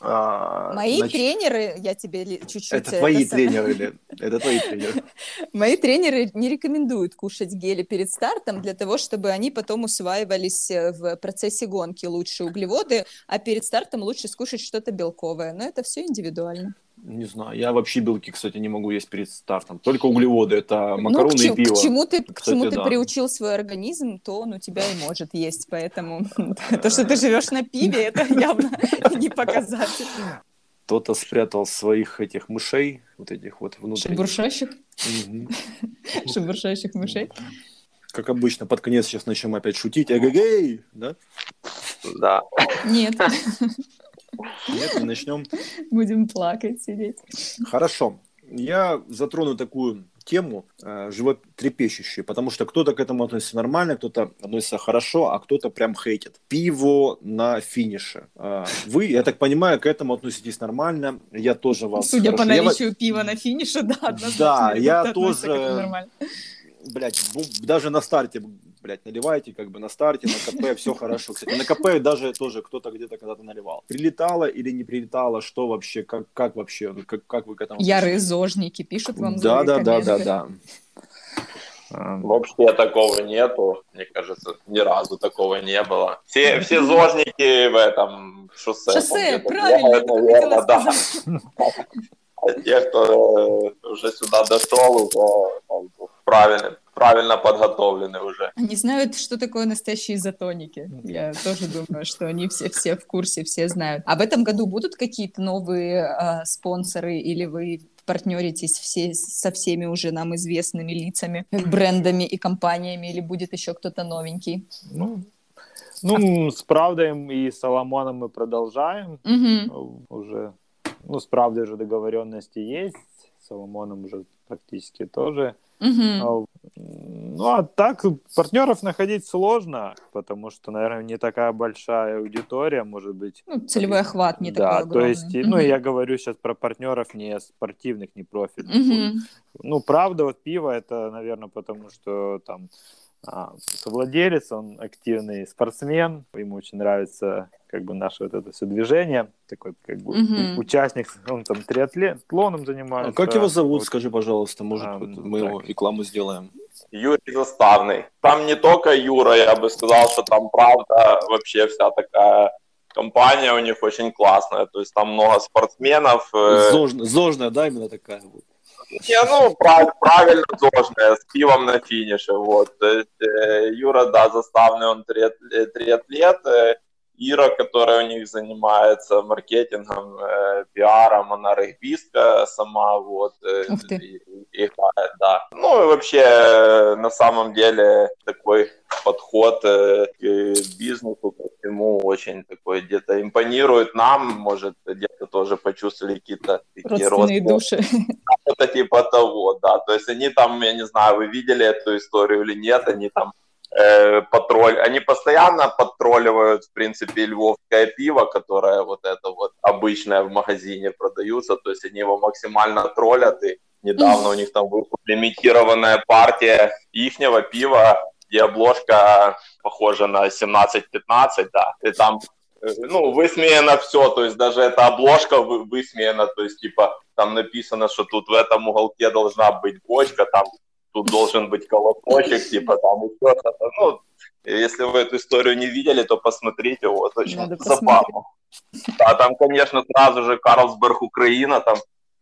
А, Мои значит, тренеры, я тебе чуть-чуть... Это э, твои это тренеры или это твои тренеры? Мои тренеры не рекомендуют кушать гели перед стартом для того, чтобы они потом усваивались э, в процессе гонки лучше углеводы, а перед стартом лучше скушать что-то белковое. Но это все индивидуально. Не знаю, я вообще белки, кстати, не могу есть перед стартом. Только углеводы, это ну, макароны к, и пиво. к чему ты, к Кстати, чему ты да. приучил свой организм, то он у тебя и может есть. Поэтому то, что ты живешь на пиве, это явно не показатель. Кто-то спрятал своих этих мышей, вот этих вот внутренних. Шебуршащих, шебуршащих мышей. Как обычно, под конец сейчас начнем опять шутить. Эгегей! Да? Да. Нет, Нет, не начнем. будем плакать, сидеть. Хорошо. Я затрону такую тему э, животрепещущую, потому что кто-то к этому относится нормально, кто-то относится хорошо, а кто-то прям хейтит. Пиво на финише. Э, вы, я так понимаю, к этому относитесь нормально. Я тоже вас... Судя по хорошо- Я ва- наличию пива на финише, да. Да, я тоже- бу- даже на старте, блядь, наливайте, как бы на старте, на КП, все хорошо. Кстати, на КП даже тоже кто-то где-то когда-то наливал. Прилетало или не прилетало, что вообще, как, как вообще, ну, как, как вы к этому Ярые зожники пишут вам Да, да, да, да, да. Вообще такого нету, мне кажется, ни разу такого не было. Все, все зожники в этом шоссе. Шоссе, правильно, бегают, это наверное, да. А те, кто э, уже сюда дошел, уже правильно, правильно подготовлены уже. Они знают, что такое настоящие изотоники. Я тоже думаю, что они все, все в курсе, все знают. А в этом году будут какие-то новые а, спонсоры или вы партнеритесь все со всеми уже нам известными лицами, брендами и компаниями, или будет еще кто-то новенький? Ну, ну, с Правдой и Соломоном мы продолжаем. Мгм. Уже, ну, с Правдой уже договоренности есть, с Соломоном уже практически тоже. А, Ну, а так партнеров находить сложно, потому что, наверное, не такая большая аудитория, может быть. Ну, целевой охват не да, такой то огромный. есть, и- ну, я говорю сейчас про партнеров не спортивных, не профильных. Мгм. Ну, правда, вот пиво это, наверное, потому что там совладелец, он активный спортсмен, ему очень нравится как бы наше вот это все движение, такой как бы угу. участник, он там триатлоном занимается. А как его зовут, вот. скажи, пожалуйста, может а, мы так. его рекламу сделаем? Юрий Заставный. Там не только Юра, я бы сказал, что там правда вообще вся такая компания у них очень классная, то есть там много спортсменов. Э, Зожная, зожная да, именно такая вот. Не, ну, прав, правильно зожная, с пивом на финише, вот. То есть, э, Юра, да, заставный он триатлет, триатлет Ира, которая у них занимается маркетингом, э, пиаром, она регбистка сама, вот, э, и, играет, да. Ну и вообще, э, на самом деле, такой подход э, к бизнесу, ко всему очень такой где-то импонирует нам, может, где-то тоже почувствовали какие-то такие родственные души. Это типа того, да. То есть они там, я не знаю, вы видели эту историю или нет, они там э, патруль. Они постоянно патроливают, в принципе, львовское пиво, которое вот это вот обычное в магазине продаются, то есть они его максимально троллят, и недавно у них там вышла лимитированная партия ихнего пива, где обложка похожа на 17-15, да, и там э, ну, высмеяно все, то есть даже эта обложка высмеяна, то есть, типа, там написано, что тут в этом уголке должна быть бочка, там тут должен быть колокольчик, типа там еще что-то. Ну, если вы эту историю не видели, то посмотрите, вот, очень забавно. А там, конечно, сразу же Карлсберг, Украина, там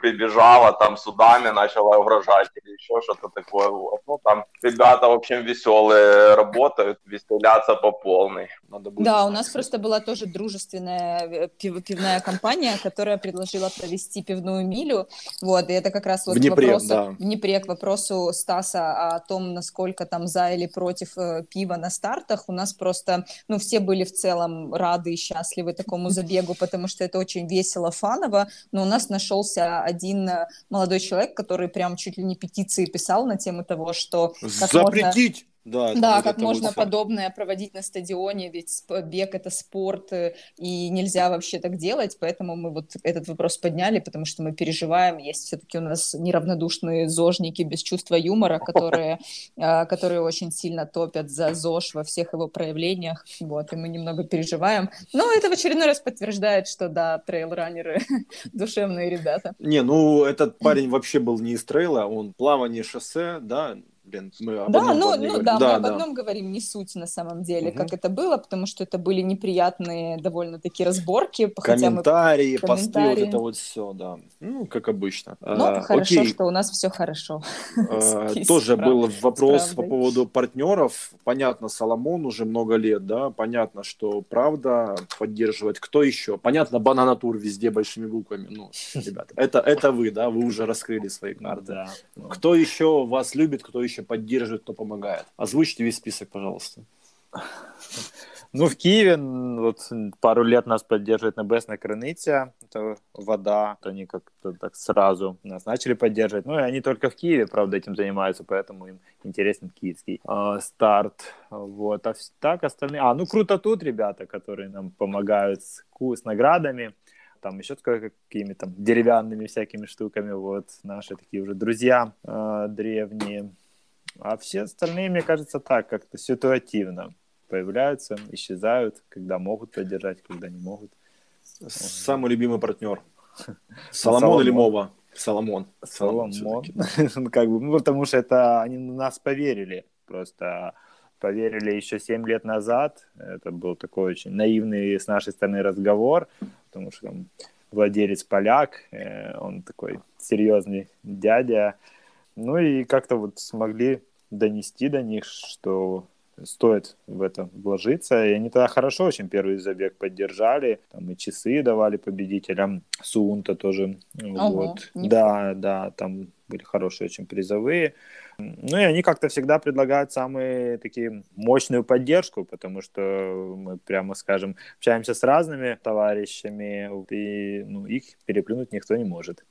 прибежала, там судами начала угрожать или еще что-то такое. Вот. Ну, там ребята, в общем, веселые работают, веселятся по полной. Надо будет да, у нас просто была тоже дружественная э, пив пивная компания, которая предложила провести пивную милю. Вот, и это как раз вот в Днепре, вопросу, да. в Днепре к вопросу Стаса о том, насколько там за или против э, пива на стартах. У нас просто, ну, все были в целом рады и счастливы такому забегу, потому что это очень весело, фаново, но у нас нашелся один э, молодой человек, который прям чуть ли не петиции писал на тему того, что... Запретить! Можно да, да как можно вот подобное проводить на стадионе, ведь бег это спорт, э, и нельзя вообще так делать, поэтому мы вот этот вопрос подняли, потому что мы переживаем, есть все-таки у нас неравнодушные зожники без чувства юмора, которые, а, которые очень сильно топят за ЗОЖ во всех его проявлениях, вот, и мы немного переживаем. Но это в очередной раз подтверждает, что да, трейл-раннеры душевные ребята. Не, ну этот парень вообще был не из трейла, он плавание шоссе, да, блин, мы об да, ну, ну да, да, мы об одном говорим, не суть на самом деле, угу. как это было, потому что это были неприятные довольно-таки разборки. Комментарии, мы... посты, вот это вот все, да. Ну, как обычно. Ну, а, хорошо, окей. что у нас все хорошо. А, тоже был вопрос по поводу партнеров. Понятно, Соломон уже много лет, да, понятно, что правда поддерживать. Кто еще? Понятно, бананатур везде большими буквами. Ну, ребята, это, это вы, да, вы уже раскрыли свои карты. Да. Кто еще вас любит, кто еще поддерживает, кто помогает. Озвучьте весь список, пожалуйста. Ну, в Киеве вот пару лет нас поддерживает Небесная Крыниця, это вода, они как-то так сразу нас начали поддерживать. Ну, и они только в Киеве, правда, этим занимаются, поэтому им интересен киевский э, старт. Вот, а так остальные... А, ну, круто тут ребята, которые нам помогают с, с наградами там еще какими-то деревянными всякими штуками, вот, наши такие уже друзья э, древние. А все остальные, мне кажется, так, как-то ситуативно появляются, исчезают, когда могут поддержать, когда не могут. Самый любимый партнер. Соломон или Мова? Соломон. Соломон. Ну, как бы, ну, потому что это они на нас поверили. Просто поверили еще 7 лет назад. Это был такой очень наивный с нашей стороны разговор, потому что там владелец поляк, э, он такой серьезный дядя, ну и как-то вот смогли донести до них, что стоит в это вложиться. И они тогда хорошо очень первый забег поддержали. Там и часы давали победителям. Суунта тоже. Ого, вот. Да, да, там были хорошие очень призовые. Ну и они как-то всегда предлагают самые такие мощную поддержку, потому что мы, прямо скажем, общаемся с разными товарищами, и ну, их переплюнуть никто не может.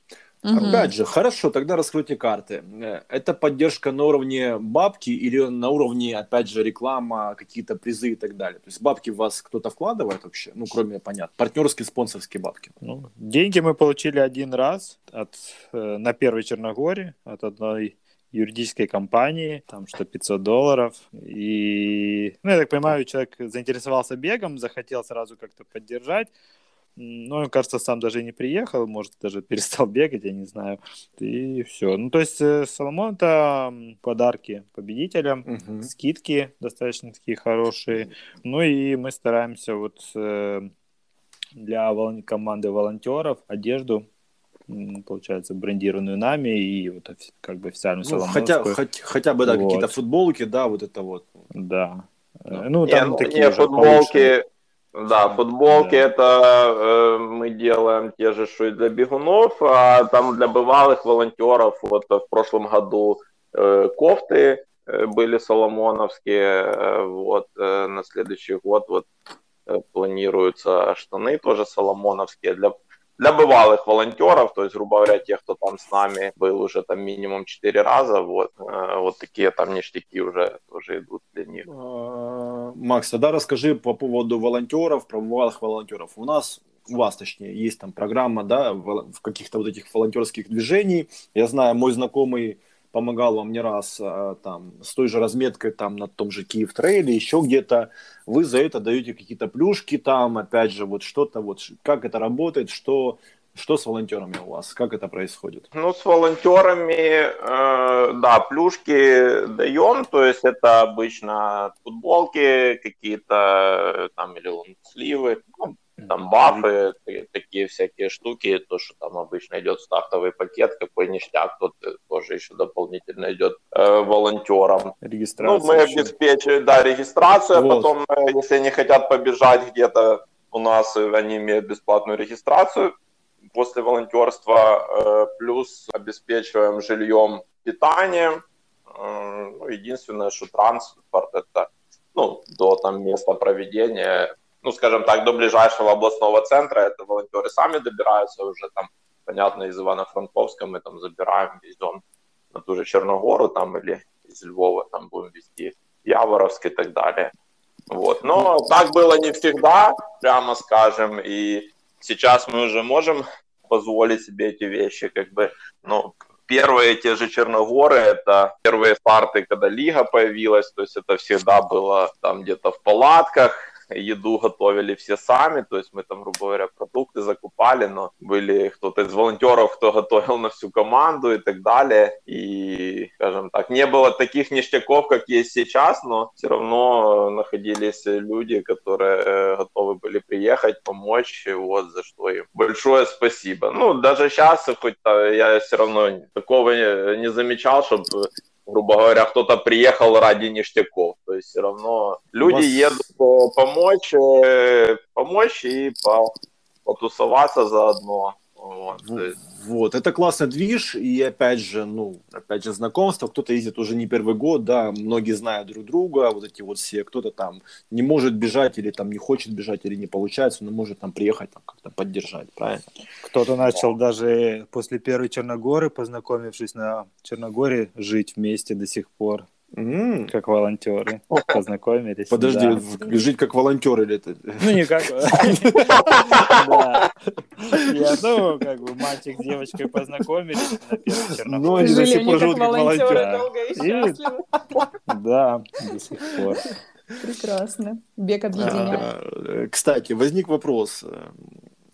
Угу. Опять же, хорошо, тогда раскройте карты. Э, это поддержка на уровне бабки или на уровне, опять же, реклама, какие-то призы и так далее? То есть бабки в вас кто-то вкладывает вообще? Ну, кроме, понятно, партнерские, спонсорские бабки. Ну, деньги мы получили один раз от, э, на первой Черногории от одной юридической компании, там что 500 долларов. И, ну, я так понимаю, человек заинтересовался бегом, захотел сразу как-то поддержать. Ну, он, кажется, сам даже не приехал, может, даже перестал бегать, я не знаю. И все. Ну, то есть э, Соломон это подарки победителям, угу. скидки достаточно такие хорошие. Ну и мы стараемся вот э, для команды волонтеров одежду получается, брендированную нами и вот как бы официальную ну, хотя, хоть, хотя бы, да, вот. какие-то футболки, да, вот это вот. Да. Ну, ну там не, такие не, футболки, получше. Да, футболки да. это э, мы делаем те же, что и для бегунов, а там для бывалых волонтеров вот в прошлом году э, кофты э, были соломоновские, э, вот э, на следующий год вот э, планируются штаны тоже соломоновские для для бывалых волонтеров, то есть, грубо говоря, тех, кто там с нами был уже там минимум 4 раза, вот, э, вот такие там ништяки уже тоже идут для них. А, Макс, тогда расскажи по поводу волонтеров, про бывалых волонтеров. У нас у вас, точнее, есть там программа, да, в каких-то вот этих волонтерских движений. Я знаю, мой знакомый помогал вам не раз а, там с той же разметкой там на том же Киев трейле, еще где-то, вы за это даете какие-то плюшки там, опять же, вот что-то, вот как это работает, что что с волонтерами у вас? Как это происходит? Ну, с волонтерами, э, да, плюшки даем, то есть это обычно футболки какие-то, э, там, или сливы, ну, там бафы, такие всякие штуки, то, что там обычно идет стартовый пакет, какой ништяк, тут тоже еще дополнительно идет э, волонтерам. Регистрация. Ну, мы обеспечиваем, да, регистрацию, вот. потом, э, если они хотят побежать где-то у нас, э, они имеют бесплатную регистрацию после волонтерства, э, плюс обеспечиваем жильем, питанием. Э, ну, единственное, что транспорт это ну, до там места проведения ну, скажем так, до ближайшего областного центра. Это волонтеры сами добираются уже там, понятно, из Ивано-Франковска мы там забираем, везем на ту же Черногору там или из Львова там будем везти, Яворовск и так далее. Вот. Но так было не всегда, прямо скажем, и сейчас мы уже можем позволить себе эти вещи, как бы, ну, первые те же Черногоры, это первые старты, когда лига появилась, то есть это всегда было там где-то в палатках, еду готовили все сами, то есть мы там, грубо говоря, продукты закупали, но были кто-то из волонтеров, кто готовил на всю команду и так далее. И, скажем так, не было таких ништяков, как есть сейчас, но все равно находились люди, которые готовы были приехать, помочь, вот за что им большое спасибо. Ну, даже сейчас, хоть я все равно такого не замечал, чтобы грубо говоря, кто-то приехал ради ништяков. То есть все равно люди вас... едут по помочь, э, помочь и по потусоваться заодно. Вот, вот, это классный движ, и опять же, ну, опять же, знакомство, кто-то ездит уже не первый год, да, многие знают друг друга, вот эти вот все, кто-то там не может бежать или там не хочет бежать или не получается, но может там приехать, там как-то поддержать, правильно? Кто-то начал даже после первой Черногоры, познакомившись на Черногоре, жить вместе до сих пор. Mm. Как волонтеры познакомились. Подожди, да. жить как волонтер или это? Ну, не как... Я, ну, как бы мальчик с девочкой познакомились на первой чернобыльской. Ну, они до сих пор живут как волонтеры. Долго и счастливо. Да, до сих пор. Прекрасно. Бег объединяет. А, кстати, возник вопрос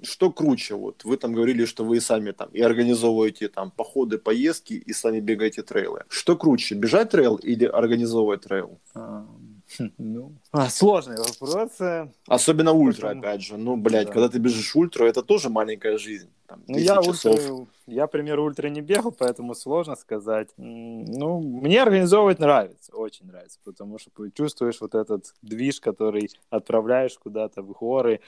что круче? Вот вы там говорили, что вы сами там и организовываете там походы, поездки и сами бегаете трейлы. Что круче, бежать трейл или организовывать трейл? Ну, а, сложный вопрос. Особенно ультра, Потому... опять же. Ну, блядь, да. когда ты бежишь ультра, это тоже маленькая жизнь. Там, ну, я часов. ультра, я, пример, ультра не бегал, поэтому сложно сказать. Ну, мне организовывать нравится, очень нравится, потому что чувствуешь вот этот движ, который отправляешь куда-то в горы,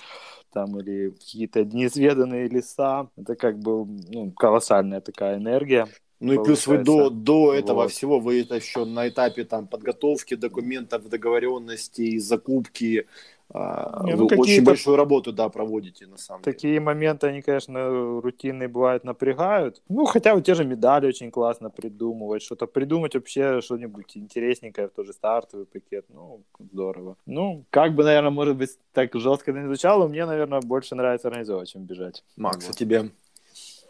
там, или какие-то неизведанные леса. Это как бы, ну, колоссальная такая энергия. Ну и плюс вы до, до этого вот. всего, вы это еще на этапе там подготовки документов, договоренностей, закупки, а, Не, ну, вы очень большую работу, да, проводите на самом такие деле. Такие моменты, они, конечно, рутинные бывают, напрягают. Ну, хотя вот те же медали очень классно придумывать, что-то придумать вообще что-нибудь интересненькое в тот же стартовый пакет, ну, здорово. Ну, как бы, наверное, может быть, так жестко не звучало, мне, наверное, больше нравится организовывать, чем бежать. Макс, вот. а тебе?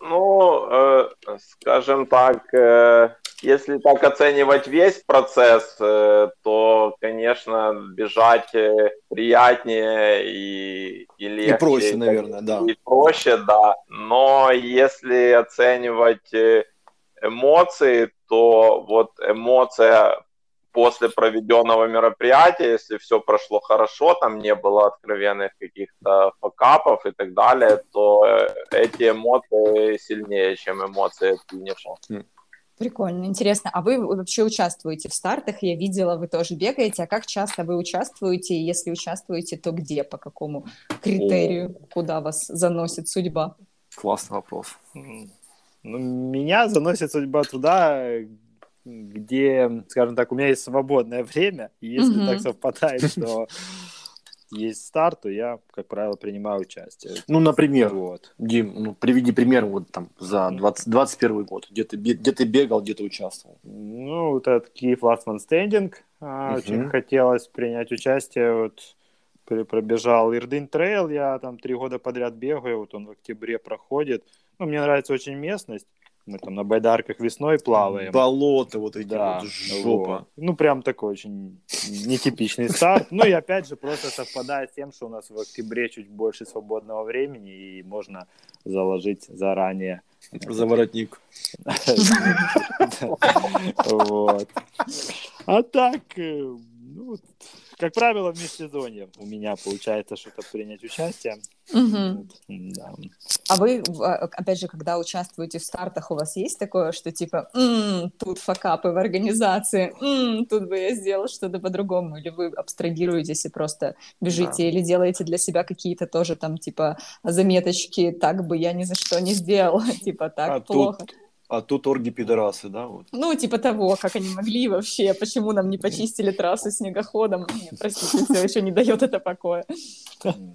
Ну, э, скажем так, э, если так оценивать весь процесс, э, то, конечно, бежать э, приятнее и, и легче. И проще, наверное, да. И проще, да. Но если оценивать э, эмоции, то вот эмоция после проведенного мероприятия, если все прошло хорошо, там не было откровенных каких-то факапов и так далее, то эти эмоции сильнее, чем эмоции от финиша. Хм. Прикольно, интересно. А вы вообще участвуете в стартах? Я видела, вы тоже бегаете. А как часто вы участвуете? И если участвуете, то где, по какому критерию, куда вас заносит судьба? Классный вопрос. Ну, меня заносит судьба туда, где, скажем так, у меня есть свободное время. И если mm-hmm. так совпадает, что есть старт, то я, как правило, принимаю участие. Ну, например, вот. Дим, ну, приведи пример вот там за 20, 21 год, где ты, где ты бегал, где ты участвовал. Ну, вот этот Last Man Standing, uh-huh. очень хотелось принять участие, вот пробежал Ирдынь Trail, я там три года подряд бегаю, вот он в октябре проходит. Ну, мне нравится очень местность. Мы там на байдарках весной плаваем. Болото вот эти да, вот, жопа. Вот. Ну, прям такой очень нетипичный старт. Ну, и опять же, просто совпадает с тем, что у нас в октябре чуть больше свободного времени, и можно заложить заранее. Заворотник. Вот. А так, э, ну, как правило, в межсезонье у меня получается что-то принять участие. Угу. Да. А вы, а, опять же, когда участвуете в стартах, у вас есть такое, что типа, м-м, тут факапы в организации, м-м, тут бы я сделал что-то по-другому, или вы абстрагируетесь и просто бежите, да. или делаете для себя какие-то тоже там типа заметочки, так бы я ни за что не сделал, типа так а плохо. Тут а тут орги пидорасы, да? Вот. Ну, типа того, как они могли вообще, почему нам не почистили трассу снегоходом. Нет, простите, все еще не дает это покоя.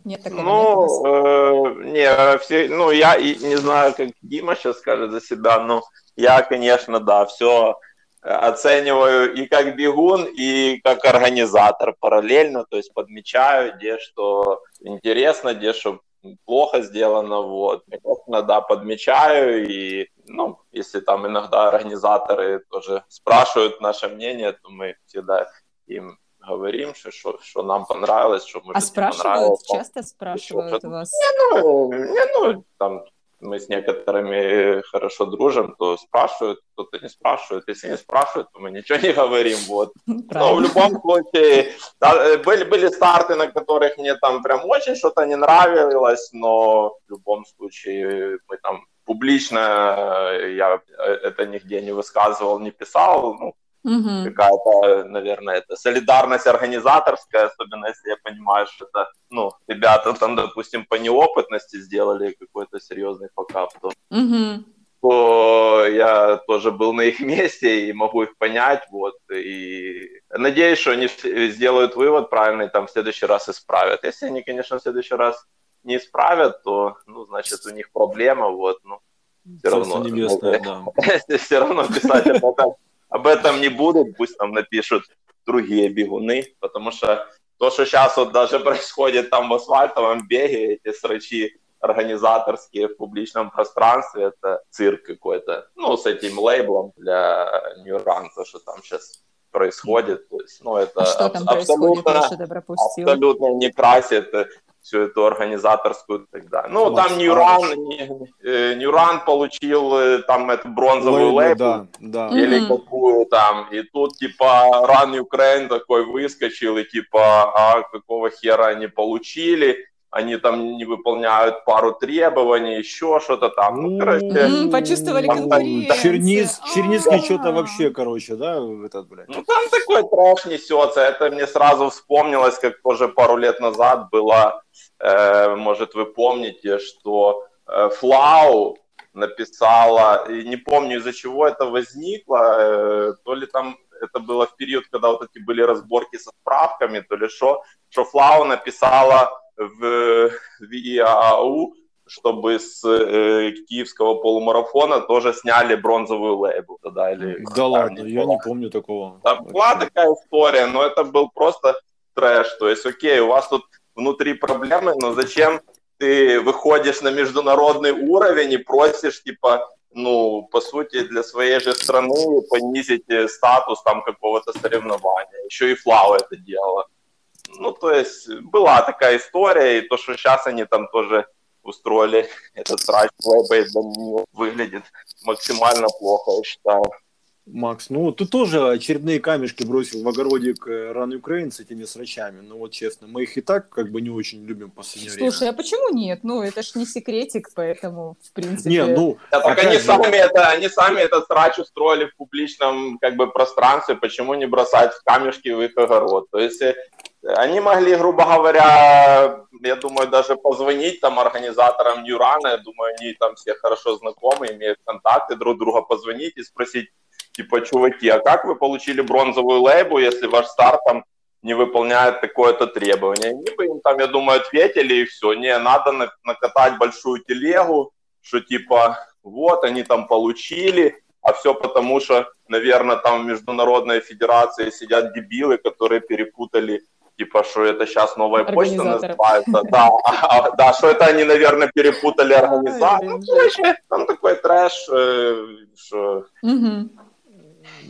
Нет такого. Ну, э, не, все, ну, я не знаю, как Дима сейчас скажет за себя, но я, конечно, да, все оцениваю и как бегун, и как организатор параллельно, то есть подмечаю, где что интересно, где что плохо сделано, вот. Да, подмечаю, и, ну, если там иногда организаторы тоже спрашивают наше мнение, то мы всегда им говорим, что, что, что нам понравилось, что мы А спрашивают, часто спрашивают что, вас? Не, ну, не, ну, там, мы с некоторыми хорошо дружим, то спрашивают, кто-то не спрашивает. Если не спрашивают, то мы ничего не говорим. Вот. Но в любом случае, да, э, были, были старты, на которых мне там прям очень что-то не нравилось, но в любом случае мы там публично, э, я это нигде не высказывал, не писал, ну, угу. какая-то, наверное, это солидарность организаторская, особенно если я понимаю, что это, ну, ребята там, допустим, по неопытности сделали какой-то серьезный факап, то, угу. то я тоже был на их месте и могу их понять, вот, и надеюсь, что они сделают вывод правильный, там, в следующий раз исправят. Если они, конечно, в следующий раз не исправят, то, ну, значит, у них проблема, вот, ну, все равно. Небесное, да. все равно писать об этом об этом не будут, пусть там напишут другие бегуны, потому что то, что сейчас вот даже происходит там в асфальтовом беге, эти срачи организаторские в публичном пространстве, это цирк какой-то. Ну, с этим лейблом для то, что там сейчас происходит. То есть, ну, это а что там абсолютно, происходит? абсолютно не красит всю эту организаторскую тогда. Ну, там Ньюран, Ньюран получил э, там эту бронзовую лейбл, да, да. или mm-hmm. какую там, и тут типа Run Ukraine такой выскочил, и типа, а какого хера они получили, они там не выполняют пару требований, еще что-то там. Ну, короче, mm, почувствовали конкуренцию. Черниц, Черницкий что-то вообще, короче, да, этот, блядь. Ну, там такой трэш несется. Это мне сразу вспомнилось, как тоже пару лет назад было, э, может, вы помните, что э, Флау написала, не помню, из-за чего это возникло, э, то ли там это было в период, когда вот эти были разборки со справками, то ли что, что Флау написала в ВИАУ, чтобы с э, киевского полумарафона тоже сняли бронзовую лейбу. Тогда, или да ладно, я не помню такого. Да, была такая история, но это был просто трэш. То есть, окей, у вас тут внутри проблемы, но зачем ты выходишь на международный уровень и просишь, типа, ну, по сути, для своей же страны понизить э, статус там какого-то соревнования. Еще и Флау это делала. Ну, то есть была такая история, и то, что сейчас они там тоже устроили этот срач выглядит максимально плохо, я считаю. Макс, ну ты тоже очередные камешки бросил в огородик ран Украин с этими срачами. Ну вот честно, мы их и так как бы не очень любим в последнее Слушай, время. Слушай, а почему нет? Ну это ж не секретик, поэтому в принципе... Не, ну... Да, так они, же... сами это, они сами этот срач устроили в публичном как бы пространстве, почему не бросать камешки в их огород? То есть э, они могли, грубо говоря, я думаю, даже позвонить там организаторам Ньюрана, я думаю, они там все хорошо знакомы, имеют контакты друг друга, позвонить и спросить, типа, чуваки, а как вы получили бронзовую лейбу, если ваш старт там не выполняет такое-то требование? Они бы им там, я думаю, ответили и все. Не, надо накатать большую телегу, что типа, вот, они там получили, а все потому, что, наверное, там в Международной Федерации сидят дебилы, которые перепутали типа, что это сейчас новая почта называется, да, а, да, что это они, наверное, перепутали организацию, ну, короче, там такой трэш, э, что...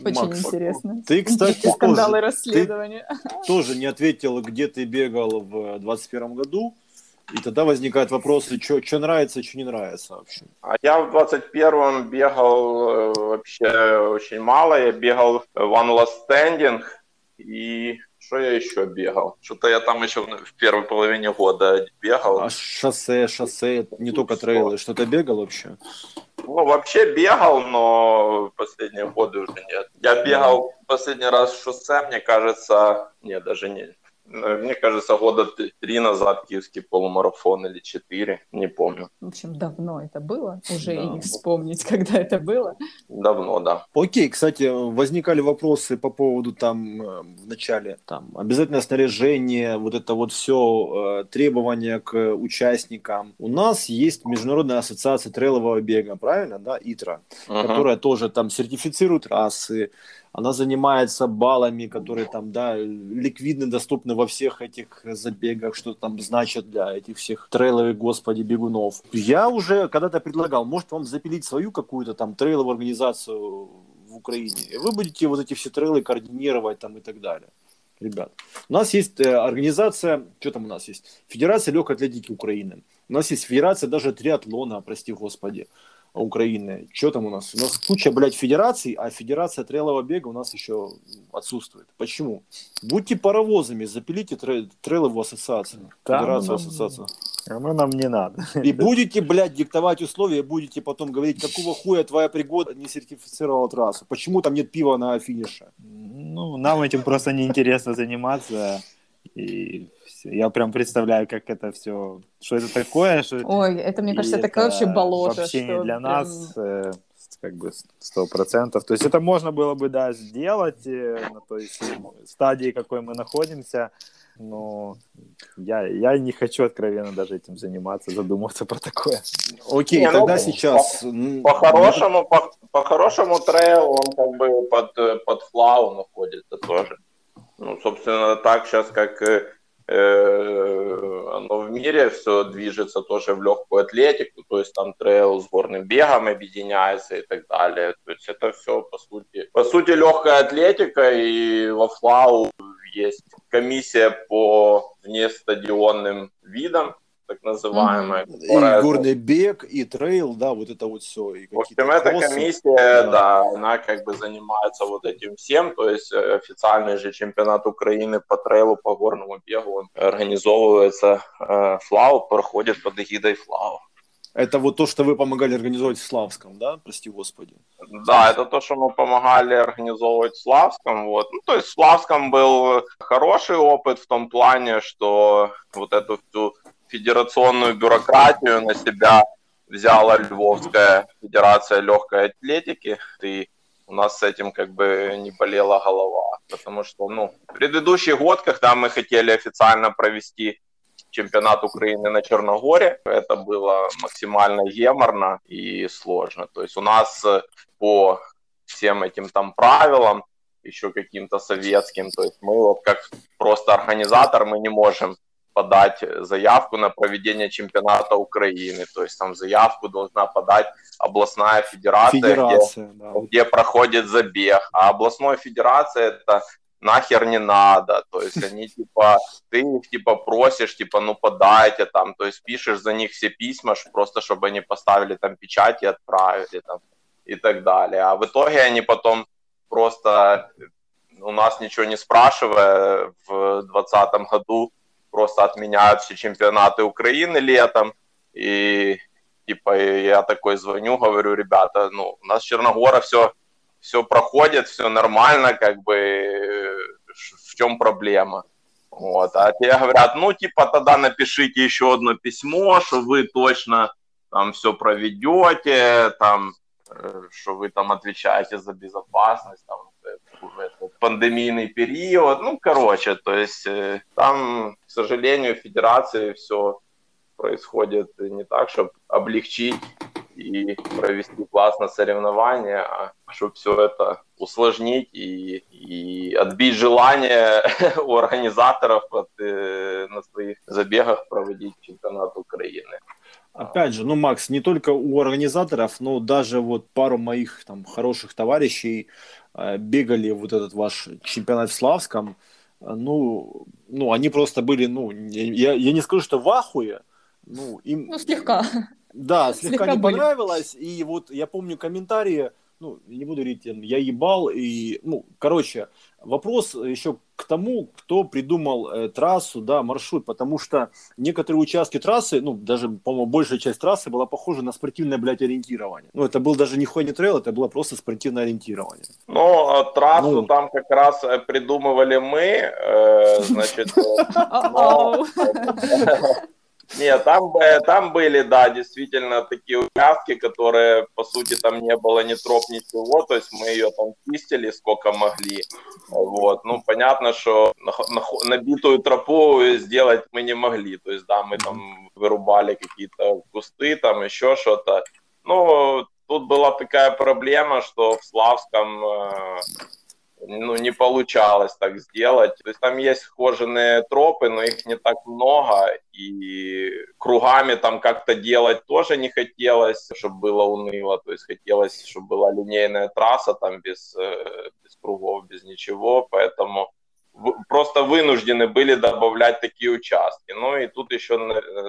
Очень Макс, интересно. Ты, кстати, скандалы тоже, расследования. Ты тоже не ответил, где ты бегал в 2021 году. И тогда возникает вопрос, что нравится, что не нравится вообще. А я в 21-м бегал э, вообще очень мало. Я бегал One Last Standing и что я еще бегал? Что-то я там еще в первой половине года бегал. А шоссе, шоссе, не только трейлы, что-то бегал вообще? Ну, вообще бегал, но последние годы уже нет. Я бегал последний раз шоссе, мне кажется, нет, даже не, мне кажется, года три назад киевский полумарафон или четыре, не помню. В общем, давно это было, уже да. и не вспомнить, когда это было. Давно, да. Окей, кстати, возникали вопросы по поводу там э, в начале, там, обязательное снаряжение, вот это вот все, э, требования к участникам. У нас есть Международная ассоциация трейлового бега, правильно, да, ИТРА, uh-huh. которая тоже там сертифицирует трассы, она занимается баллами, которые там, да, ликвидны, доступны во всех этих забегах, что там значит для этих всех трейловых, господи, бегунов. Я уже когда-то предлагал, может вам запилить свою какую-то там трейловую организацию в Украине, и вы будете вот эти все трейлы координировать там и так далее. Ребят, у нас есть э, организация, что там у нас есть? Федерация легкой атлетики Украины. У нас есть федерация даже триатлона, прости господи. Украины. Что там у нас? У нас куча, блядь, федераций, а федерация трейлового бега у нас еще отсутствует. Почему? Будьте паровозами, запилите трей, трейловую ассоциацию, федерацию, нам, ассоциацию. Мы нам не надо. И будете, блядь, диктовать условия, будете потом говорить, какого хуя твоя пригода не сертифицировала трассу. Почему там нет пива на финише? Ну, нам этим просто неинтересно заниматься. И я прям представляю, как это все, что это такое. Что... Ой, это, мне кажется, такое вообще болото. Вообще не для прям... нас, э, как бы сто процентов. То есть это можно было бы, да, сделать э, на той стадии, какой мы находимся, но я, я не хочу откровенно даже этим заниматься, задумываться про такое. Окей, не, тогда ну, сейчас... По-хорошему, по, по, по-хорошему трейл, он как бы под, э, под ФЛАУ находится тоже. Ну, собственно, так сейчас, как э, Э, оно в мире все движется тоже в легкую атлетику, то есть там трейл с горным бегом объединяется и так далее. То есть это все по сути, по сути легкая атлетика и во ФЛАУ есть комиссия по внестадионным видам, так называемая. Mm-hmm. И горный бег, и трейл, да, вот это вот все. И в общем, эта комиссия, да. да, она как бы занимается вот этим всем, то есть э, официальный же чемпионат Украины по трейлу, по горному бегу, он организовывается, э, ФЛАУ проходит под эгидой ФЛАУ. Это вот то, что вы помогали организовать в Славском, да? Прости господи. Да, это то, что мы помогали организовывать в Славском. Вот. Ну, то есть в Славском был хороший опыт в том плане, что вот эту всю федерационную бюрократию на себя взяла Львовская Федерация легкой атлетики, и у нас с этим как бы не болела голова, потому что, ну, предыдущий год, когда мы хотели официально провести чемпионат Украины на Черногоре, это было максимально геморно и сложно. То есть у нас по всем этим там правилам, еще каким-то советским, то есть мы вот как просто организатор, мы не можем подать заявку на проведение чемпионата Украины. То есть там заявку должна подать областная федерация, федерация где, да. где проходит забег. А областной федерация это нахер не надо, то есть они типа, ты их типа просишь, типа, ну подайте там, то есть пишешь за них все письма, просто чтобы они поставили там печать и отправили там и так далее. А в итоге они потом просто у нас ничего не спрашивая в 2020 году просто отменяют все чемпионаты Украины летом и типа я такой звоню, говорю, ребята, ну у нас Черногора все все проходит, все нормально, как бы в чем проблема. Вот. А те говорят, ну, типа, тогда напишите еще одно письмо, что вы точно там все проведете, там, э, что вы там отвечаете за безопасность, там, пандемийный период. Ну, короче, то есть э, там, к сожалению, в федерации все происходит не так, чтобы облегчить и провести классно соревнования, а чтобы все это усложнить и, и отбить желание у организаторов от, э, на своих забегах проводить чемпионат Украины. Опять же, ну, Макс, не только у организаторов, но даже вот пару моих там хороших товарищей бегали вот этот ваш чемпионат в Славском. Ну, ну, они просто были, ну, я, я не скажу, что в ахуе, ну, им... Ну, слегка. Да, слегка, слегка не были. понравилось. И вот я помню комментарии, ну, не буду говорить, я ебал. И, ну, короче, вопрос еще к тому, кто придумал э, трассу, да, маршрут, потому что некоторые участки трассы, ну, даже, по-моему, большая часть трассы была похожа на спортивное, блядь, ориентирование. Ну, это был даже не хуй не трейл, это было просто спортивное ориентирование. Ну, а трассу ну, там как раз э, придумывали мы, э, значит, но... Нет, там, там были, да, действительно такие участки, которые, по сути, там не было ни троп, ничего, то есть мы ее там чистили сколько могли, вот, ну, понятно, что набитую тропу сделать мы не могли, то есть, да, мы там вырубали какие-то кусты, там еще что-то, ну, тут была такая проблема, что в Славском э, ну, не получалось так сделать. То есть там есть схоженные тропы, но их не так много, и кругами там как-то делать тоже не хотелось, чтобы было уныло, то есть хотелось, чтобы была линейная трасса там без, э, без кругов, без ничего, поэтому просто вынуждены были добавлять такие участки. Ну и тут еще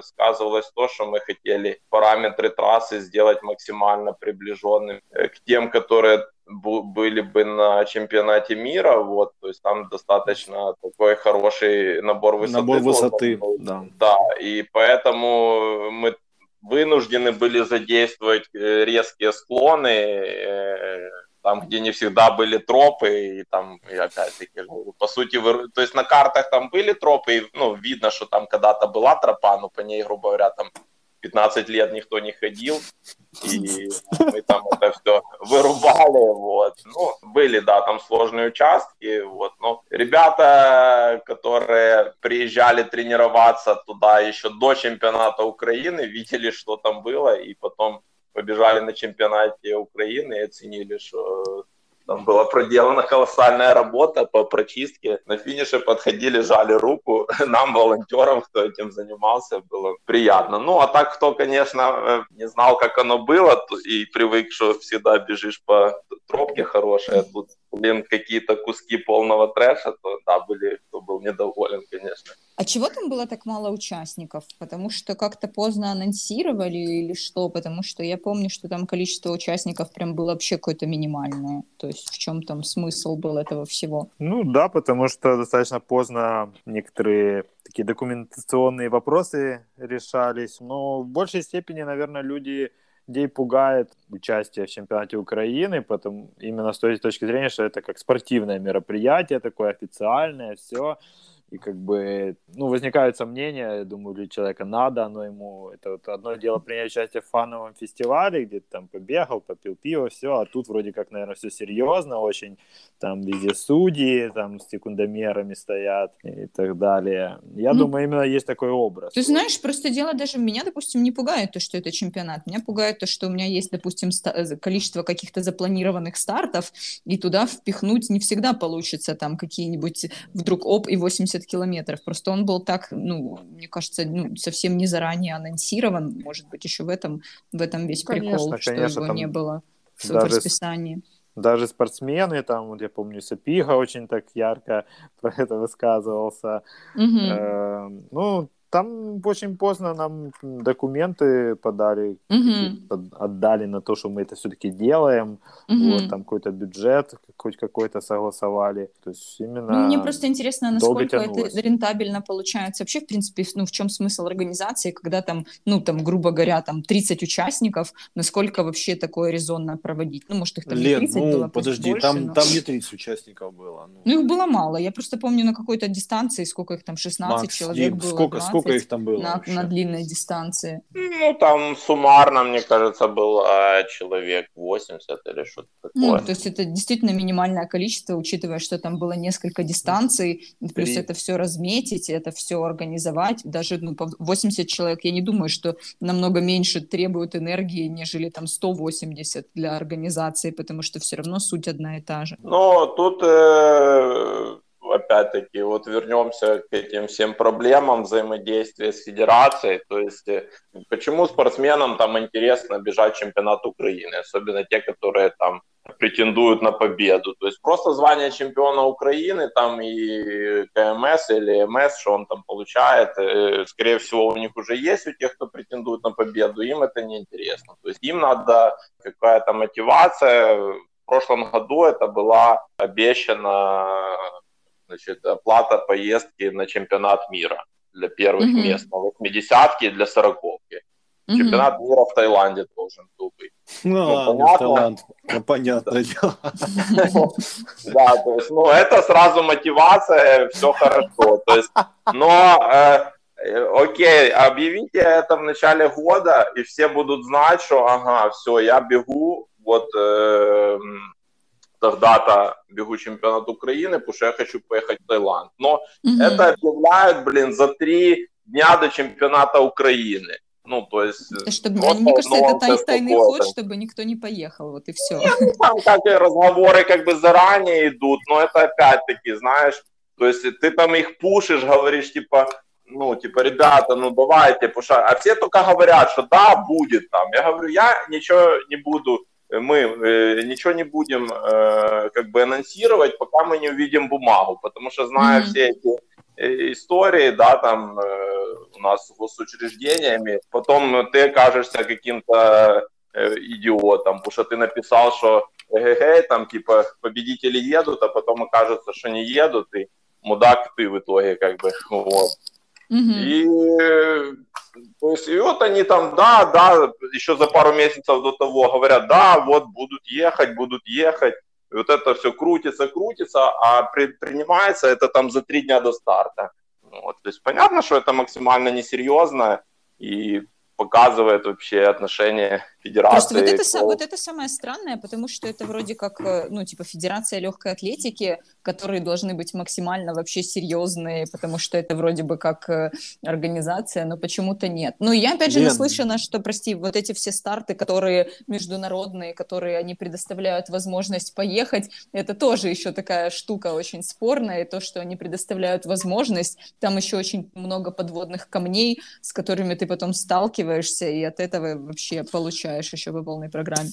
сказывалось то, что мы хотели параметры трассы сделать максимально приближенными э, к тем, которые были бы на чемпионате мира, вот, то есть там достаточно такой хороший набор высоты. Набор высоты, да. Да, и поэтому мы вынуждены были задействовать э, резкие склоны, э, там, где не всегда были тропы, и там, и опять-таки, по сути, вы, то есть на картах там были тропы, и, ну, видно, что там когда-то была тропа, но по ней, грубо говоря, там 15 лет никто не ходил, и мы там это все вырубали, вот. Ну, были, да, там сложные участки, вот, но ребята, которые приезжали тренироваться туда еще до чемпионата Украины, видели, что там было, и потом побежали на чемпионате Украины и оценили, что там была проделана колоссальная работа по прочистке. На финише подходили, жали руку. Нам, волонтерам, кто этим занимался, было приятно. Ну, а так, кто, конечно, э, не знал, как оно было, и привык, что всегда бежишь по тропке хорошей, а тут, блин, какие-то куски полного трэша, то, да, были, кто был недоволен, конечно. А чего там было так мало участников? Потому что как-то поздно анонсировали или что? Потому что я помню, что там количество участников прям было вообще какое-то минимальное. То есть в чем там смысл был этого всего? Ну да, потому что достаточно поздно некоторые такие документационные вопросы решались. Но в большей степени, наверное, люди людей пугает участие в чемпионате Украины, потому именно с той точки зрения, что это как спортивное мероприятие, такое официальное, все и как бы, ну, возникают сомнения, я думаю, для человека надо оно ему, это вот одно дело принять участие в фановом фестивале, где ты там побегал, попил пиво, все, а тут вроде как, наверное, все серьезно очень, там везде судьи, там с секундомерами стоят и так далее. Я ну, думаю, именно есть такой образ. Ты знаешь, просто дело даже меня, допустим, не пугает то, что это чемпионат, меня пугает то, что у меня есть, допустим, э, количество каких-то запланированных стартов, и туда впихнуть не всегда получится там какие-нибудь вдруг оп, и 80 80 километров. Просто он был так, ну, мне кажется, ну, совсем не заранее анонсирован. Может быть, еще в этом, в этом весь конечно, прикол, конечно, что его не было в, даже расписании. Даже спортсмены, там, вот я помню, Сапига очень так ярко про это высказывался. Угу. Э, ну, там очень поздно нам документы подали, угу. отдали на то, что мы это все-таки делаем. Угу. Вот, там какой-то бюджет хоть какой-то согласовали. То есть именно ну, Мне просто интересно, насколько это рентабельно получается. Вообще, в принципе, ну, в чем смысл организации, когда там, ну, там, грубо говоря, там 30 участников, насколько вообще такое резонно проводить? Ну, может, их там Лен, 30 ну, было, подожди, больше, там, но... там не 30 участников было. Ну. ну, их было мало. Я просто помню на какой-то дистанции, сколько их там, 16 Макс, человек было. Сколько, 20. сколько их там было? На, на длинной дистанции. Ну, там суммарно, мне кажется, было человек 80 или что-то такое. Ну, то есть это действительно минимальное количество, учитывая, что там было несколько дистанций, плюс это все разметить, это все организовать. Даже ну, 80 человек, я не думаю, что намного меньше требуют энергии, нежели там 180 для организации, потому что все равно суть одна и та же. Ну, тут э, опять-таки, вот вернемся к этим всем проблемам взаимодействия с федерацией. То есть, э, почему спортсменам там интересно бежать чемпионат Украины, особенно те, которые там претендуют на победу. То есть просто звание чемпиона Украины там и КМС или МС, что он там получает, э, скорее всего, у них уже есть у тех, кто претендует на победу, им это не интересно. То есть им надо какая-то мотивация. В прошлом году это была обещана значит, оплата поездки на чемпионат мира для первых mm-hmm. мест, на 80-ки и для 40-ки. Mm-hmm. Чемпионат мира в Таиланде должен был быть. Ну, ну ладно, понятно. Ну, понятное дело. Да, то есть, ну, это сразу мотивация, все хорошо. То есть, но, э, окей, объявите это в начале года, и все будут знать, что, ага, все, я бегу, вот, э, тогда-то бегу чемпионат Украины, потому что я хочу поехать в Таиланд. Но mm-hmm. это объявляют, блин, за три дня до чемпионата Украины. Ну, то есть... Чтобы, вот, мне кажется, это тай, тайный ход, чтобы никто не поехал, вот и все. Нет, ну, там как разговоры как бы заранее идут, но это опять-таки, знаешь, то есть ты там их пушишь, говоришь, типа, ну, типа, ребята, ну, давайте, пуша. А все только говорят, что да, будет там. Я говорю, я ничего не буду мы э, ничего не будем э, как бы анонсировать, пока мы не увидим бумагу, потому что зная mm-hmm. все эти э, истории, да, там у нас с госучреждениями, потом ты окажешься каким-то идиотом, потому что ты написал, что эгегей, там типа победители едут, а потом окажется, что не едут, и мудак ты в итоге как бы, вот. И то есть, и вот они там, да, да, еще за пару месяцев до того говорят, да, вот будут ехать, будут ехать. И вот это все крутится, крутится, а при, принимается это там за три дня до старта. Вот, то есть понятно, что это максимально несерьезно, и показывает вообще отношение федерации. Просто вот это, к... вот это самое странное, потому что это вроде как, э, ну, типа, федерация легкой атлетики, которые должны быть максимально вообще серьезные, потому что это вроде бы как э, организация, но почему-то нет. Ну, я опять же нет. наслышана, что, прости, вот эти все старты, которые международные, которые они предоставляют возможность поехать, это тоже еще такая штука очень спорная, и то, что они предоставляют возможность, там еще очень много подводных камней, с которыми ты потом сталкиваешься, и от этого вообще получаешь получаешь еще по полной программе.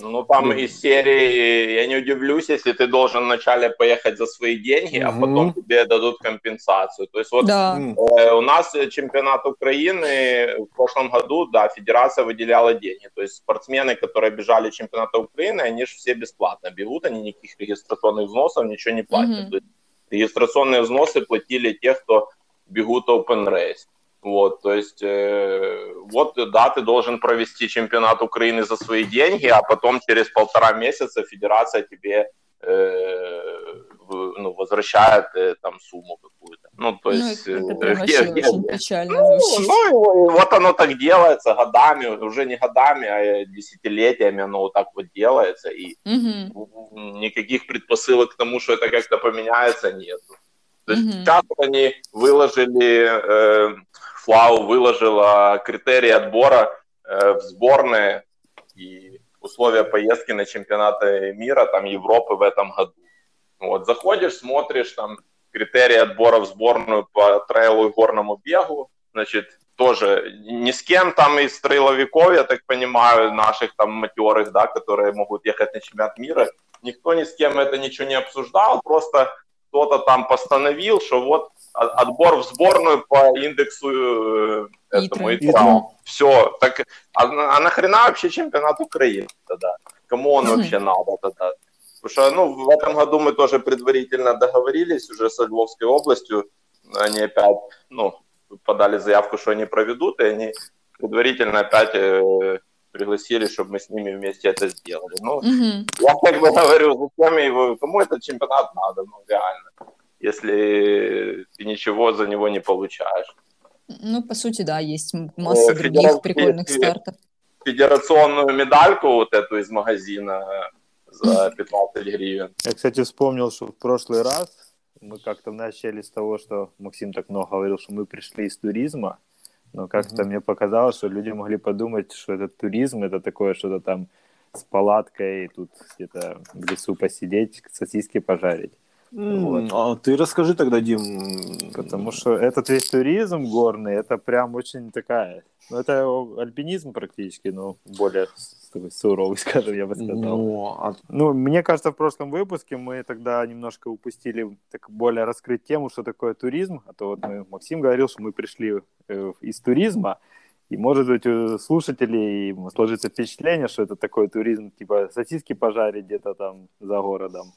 Ну, там mm. из серии, я не удивлюсь, если ты должен вначале поехать за свои деньги, mm-hmm. а потом тебе дадут компенсацию. То есть вот да. э, у нас чемпионат Украины в прошлом году, да, федерация выделяла деньги. То есть спортсмены, которые бежали чемпионата Украины, они же все бесплатно бегут, они никаких регистрационных взносов, ничего не платят. Mm-hmm. То есть регистрационные взносы платили те, кто бегут open race. Вот, то есть, э, вот, да, ты должен провести чемпионат Украины за свои деньги, а потом через полтора месяца федерация тебе э, ну, возвращает э, там сумму какую-то. Ну, то ну, есть... Ну, это прям где, где, очень где? печально ну, ну, вот оно так делается годами, уже не годами, а десятилетиями оно вот так вот делается, и угу. никаких предпосылок к тому, что это как-то поменяется, нет. То есть угу. сейчас они выложили э, ФЛАУ выложила критерии отбора э, в сборные и условия поездки на чемпионаты мира, там, Европы в этом году. Вот, заходишь, смотришь, там, критерии отбора в сборную по трейлу и горному бегу. Значит, тоже ни с кем там из трейловиков, я так понимаю, наших там матерых, да, которые могут ехать на чемпионат мира, никто ни с кем это ничего не обсуждал, просто кто-то там постановил, что вот отбор в сборную по индексу э, этому ИТРА. Все. Так, а, а нахрена вообще чемпионат Украины тогда? Кому он вообще надо тогда? Потому что ну, в этом году мы тоже предварительно договорились уже со Львовской областью. Они опять ну, подали заявку, что они проведут, и они предварительно опять э, пригласили, чтобы мы с ними вместе это сделали. Ну, угу. я как бы говорю, зачем его, кому этот чемпионат надо, ну, реально, если ты ничего за него не получаешь. Ну, по сути, да, есть масса э, других прикольных стартов. Федерационную медальку вот эту из магазина за 15 гривен. Я, кстати, вспомнил, что в прошлый раз мы как-то начали с того, что Максим так много говорил, что мы пришли из туризма, но как-то mm-hmm. мне показалось, что люди могли подумать, что этот туризм это такое что-то там с палаткой, тут где-то в лесу посидеть, сосиски пожарить. Mm, вот. А ты расскажи тогда, Дим. Потому что этот весь туризм горный, это прям очень такая... Ну, это альпинизм практически, но более такой суровый, скажем, я бы сказал. Ну, а... ну, мне кажется, в прошлом выпуске мы тогда немножко упустили так более раскрыть тему, что такое туризм. А то вот мы, Максим говорил, что мы пришли э, из туризма, и, может быть, у слушателей сложится впечатление, что это такой туризм, типа сосиски пожарить где-то там за городом.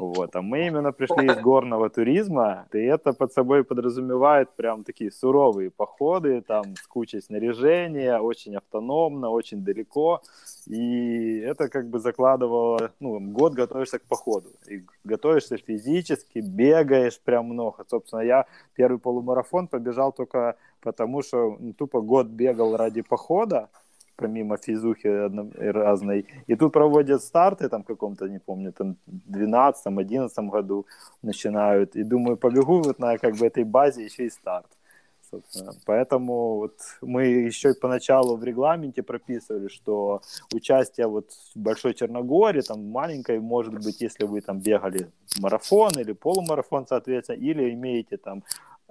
Вот. А мы именно пришли из горного туризма, и это под собой подразумевает прям такие суровые походы, там с кучей снаряжения, очень автономно, очень далеко. И это как бы закладывало, ну, год готовишься к походу. И готовишься физически, бегаешь прям много. Собственно, я первый полумарафон побежал только потому, что ну, тупо год бегал ради похода, помимо физухи разной. И тут проводят старты, там каком-то, не помню, там 12-11 году начинают. И думаю, побегу вот на как бы этой базе еще и старт. Собственно. Поэтому вот мы еще поначалу в регламенте прописывали, что участие вот в Большой Черногории, там маленькой, может быть, если вы там бегали марафон или полумарафон, соответственно, или имеете там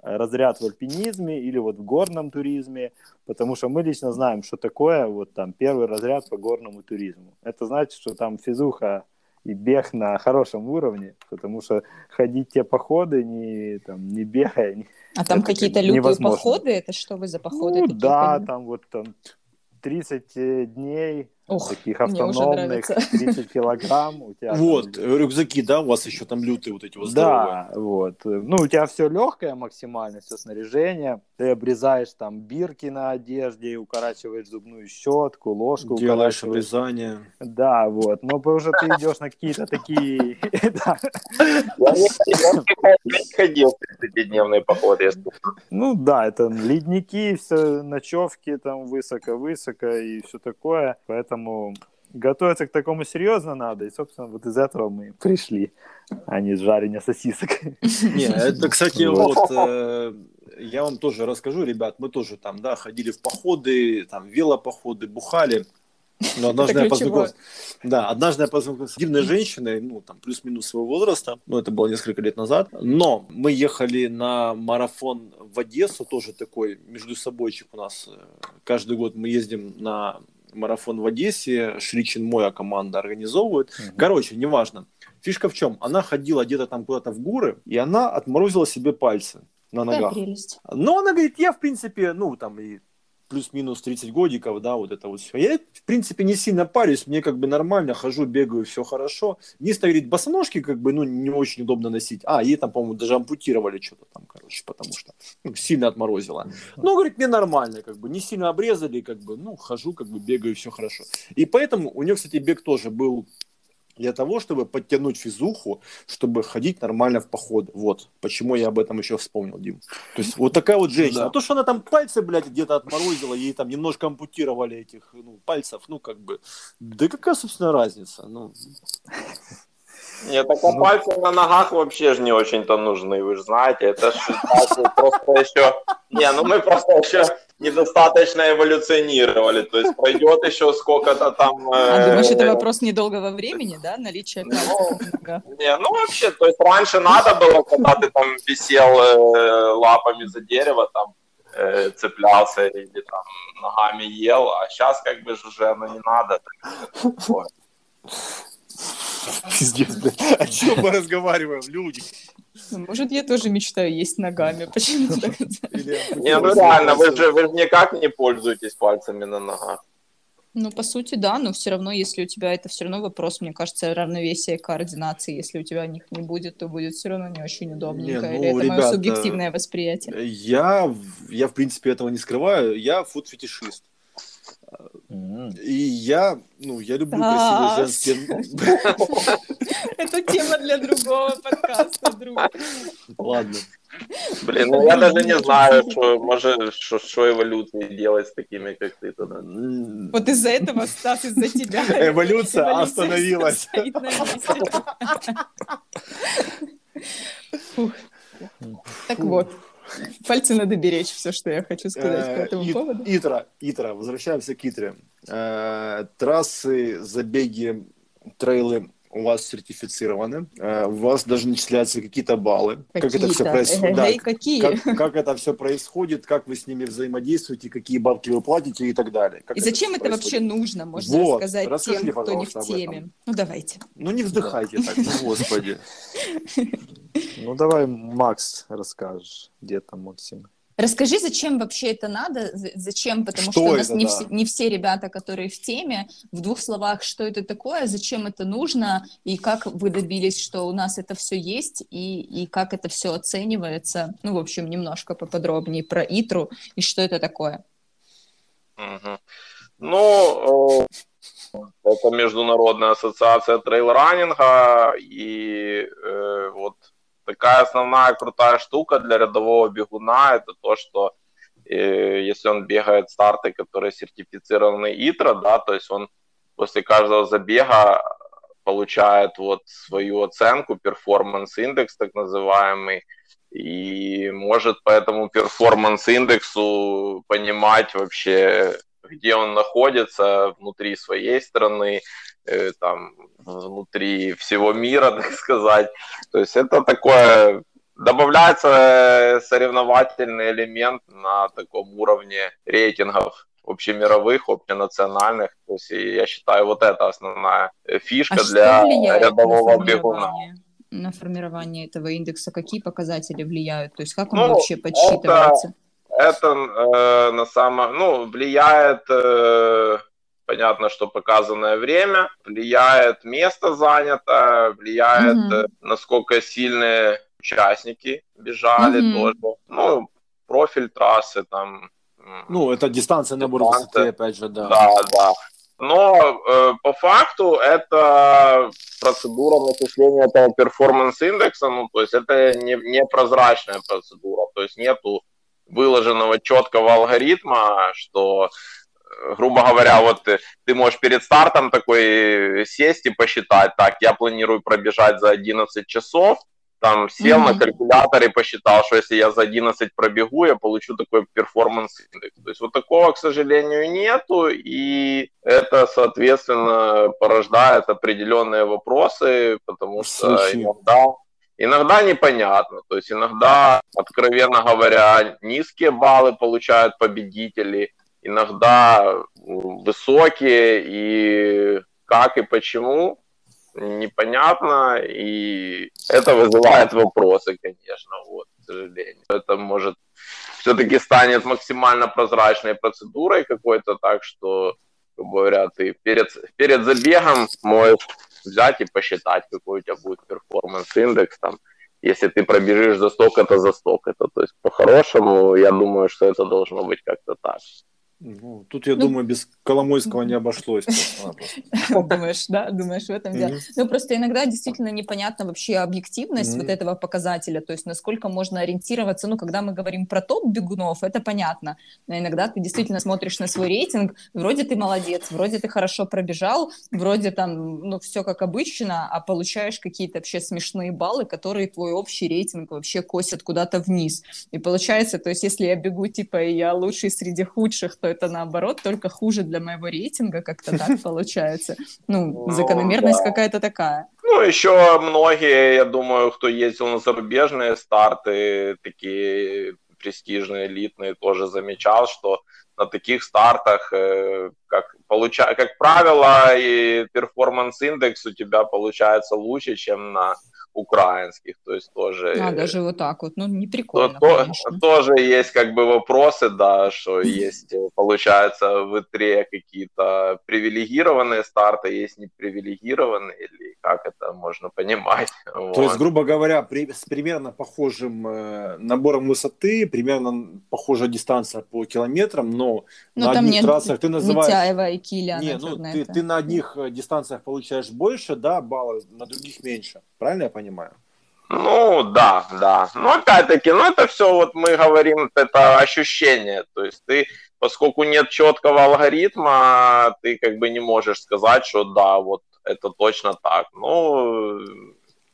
разряд в альпинизме или вот в горном туризме, потому что мы лично знаем, что такое вот там первый разряд по горному туризму. Это значит, что там физуха и бег на хорошем уровне, потому что ходить те походы, не, там, не бегая. Не, а там какие-то лютые невозможно. походы? Это что вы за походы? Ну да, там вот там 30 дней Ух, таких автономных, 30 килограмм. У тебя вот, там... рюкзаки, да, у вас еще там лютые вот эти вот здоровые. Да, вот. Ну, у тебя все легкое максимально, все снаряжение. Ты обрезаешь там бирки на одежде, укорачиваешь зубную щетку, ложку. Делаешь обрезание. Да, вот. Но уже ты идешь на какие-то такие... Я не ходил в 30-дневные походы. Ну да, это ледники, все ночевки там высоко-высоко и все такое. Поэтому Поэтому готовиться к такому серьезно надо. И, собственно, вот из этого мы пришли, а не с жарения сосисок. Не, это, кстати, вот э, я вам тоже расскажу, ребят, мы тоже там, да, ходили в походы, там, велопоходы, бухали. Но однажды я познакомился, да, однажды я познакомился с дивной женщиной, ну, там, плюс-минус своего возраста, ну, это было несколько лет назад, но мы ехали на марафон в Одессу, тоже такой между собойчик у нас, э, каждый год мы ездим на марафон в Одессе, Шричин моя команда организовывает. Угу. Короче, неважно. Фишка в чем? Она ходила где-то там куда-то в горы, и она отморозила себе пальцы на ногах. Но она говорит, я в принципе, ну там и плюс-минус 30 годиков, да, вот это вот все. Я, в принципе, не сильно парюсь, мне как бы нормально, хожу, бегаю, все хорошо. Единственное, говорит, босоножки как бы, ну, не очень удобно носить. А, ей там, по-моему, даже ампутировали что-то там, короче, потому что ну, сильно отморозило. Ну, говорит, мне нормально, как бы, не сильно обрезали, как бы, ну, хожу, как бы, бегаю, все хорошо. И поэтому у нее, кстати, бег тоже был для того, чтобы подтянуть физуху, чтобы ходить нормально в поход. Вот. Почему я об этом еще вспомнил, Дим. То есть вот такая вот женщина. Да. А то, что она там пальцы, блядь, где-то отморозила, ей там немножко ампутировали этих ну, пальцев, ну, как бы. Да какая, собственно, разница? Ну... Нет, так а пальцы на ногах вообще же не очень-то нужны, вы же знаете. Это же просто еще... Не, ну мы просто еще недостаточно эволюционировали. То есть пройдет еще сколько-то там... А думаешь, это вопрос недолгого времени, да, наличие? Ну, не, ну вообще, то есть раньше надо было, когда ты там висел э, лапами за дерево, там э, цеплялся или там ногами ел, а сейчас как бы уже оно не надо. Пиздец, блядь. О чем мы разговариваем, люди? Ну, может, я тоже мечтаю есть ногами. Почему так? Не, ну реально, вы же, вы же никак не пользуетесь пальцами на ногах. Ну, по сути, да, но все равно, если у тебя это все равно вопрос, мне кажется, равновесия и координации. Если у тебя них не будет, то будет все равно не очень удобненько. Не, ну, Или это ребята, мое субъективное восприятие? Я, я, в принципе, этого не скрываю. Я фуд-фетишист. И я, ну, я люблю красивые женские... Это тема для другого подкаста, друг. Ладно. Блин, ну я даже не знаю, что, может, что, что эволюции делать с такими, как ты тогда. Вот из-за этого, Стас, из-за тебя. Эволюция, остановилась. Так вот. Пальцы надо беречь, все, что я хочу сказать по этому э, поводу. Итра, Итра, возвращаемся к Итре. Э, трассы, забеги, трейлы у вас сертифицированы, э, у вас даже начисляются какие-то баллы. Какие-то. Как это все происходит? Да, какие? Как, как это все происходит, как вы с ними взаимодействуете, какие бабки вы платите и так далее. Как и зачем это вообще нужно, можно вот. рассказать Расскажи, тем, кто не в теме? Ну, давайте. Ну, не вздыхайте так, ну, господи. Ну, давай, Макс, расскажешь, где там Максим. Расскажи, зачем вообще это надо, зачем, потому что, что у нас это, не, да. все, не все ребята, которые в теме, в двух словах, что это такое, зачем это нужно, и как вы добились, что у нас это все есть, и, и как это все оценивается, ну, в общем, немножко поподробнее про ИТРУ, и что это такое. Угу. Ну, это Международная ассоциация трейл-раннинга, и э, вот такая основная крутая штука для рядового бегуна, это то, что э, если он бегает старты, которые сертифицированы ITRA, да, то есть он после каждого забега получает вот свою оценку, performance index так называемый, и может по этому performance индексу понимать вообще, где он находится внутри своей страны, там, внутри всего мира, так сказать. То есть это такое добавляется соревновательный элемент на таком уровне рейтингов общемировых, общенациональных. То есть я считаю, вот это основная фишка а для рядового бегуна. На формирование этого индекса какие показатели влияют? То есть как он ну, вообще подсчитывается? Это, это э, на самом, ну, влияет э, понятно, что показанное время, влияет место занято, влияет, mm-hmm. насколько сильные участники бежали mm-hmm. тоже. Ну, профиль трассы там. Ну, это дистанция набор высоты, опять же, да. Да, да. Но э, по факту это процедура начисления этого перформанс-индекса, ну, то есть это не, не прозрачная процедура, то есть нету выложенного четкого алгоритма, что грубо говоря, вот ты, ты можешь перед стартом такой сесть и посчитать, так, я планирую пробежать за 11 часов, там сел mm-hmm. на калькулятор и посчитал, что если я за 11 пробегу, я получу такой перформанс индекс. То есть вот такого, к сожалению, нету, и это, соответственно, порождает определенные вопросы, потому что Слушай. иногда Иногда непонятно, то есть иногда, откровенно говоря, низкие баллы получают победители, иногда высокие, и как и почему непонятно, и это вызывает вопросы, конечно, вот, к сожалению. Это может все-таки станет максимально прозрачной процедурой какой-то, так что, грубо говоря, ты перед, перед забегом можешь взять и посчитать, какой у тебя будет перформанс-индекс, там, если ты пробежишь за столько-то, за столько-то. То есть, по-хорошему, я думаю, что это должно быть как-то так. Ну, тут, я ну, думаю, без Коломойского не обошлось. Думаешь, да? Думаешь, в этом дело? Ну, просто иногда действительно непонятна вообще объективность вот этого показателя, то есть насколько можно ориентироваться, ну, когда мы говорим про топ бегунов, это понятно, но иногда ты действительно смотришь на свой рейтинг, вроде ты молодец, вроде ты хорошо пробежал, вроде там, ну, все как обычно, а получаешь какие-то вообще смешные баллы, которые твой общий рейтинг вообще косят куда-то вниз. И получается, то есть если я бегу, типа, и я лучший среди худших, то это наоборот только хуже для моего рейтинга, как-то так получается. Ну, ну закономерность какая-то такая. Ну, еще многие, я думаю, кто ездил на зарубежные старты, такие престижные, элитные, тоже замечал, что на таких стартах, э, как, получа... как правило, и перформанс-индекс у тебя получается лучше, чем на украинских, то есть тоже... А, даже вот так вот, ну, не прикольно, то, Тоже есть как бы вопросы, да, что есть, получается, в ИТРе какие-то привилегированные старты, есть непривилегированные, или как это можно понимать. Вот. То есть, грубо говоря, при, с примерно похожим э, набором высоты, примерно похожая дистанция по километрам, но, но на одних нет трассах ты называешь... Митяева и Киля. Не, ну, ты, ты на одних э, дистанциях получаешь больше, да, баллов, на других меньше. Правильно я понимаю? Ну, да, да. Но опять-таки, ну это все, вот мы говорим, это ощущение. То есть ты, поскольку нет четкого алгоритма, ты как бы не можешь сказать, что да, вот это точно так. Ну,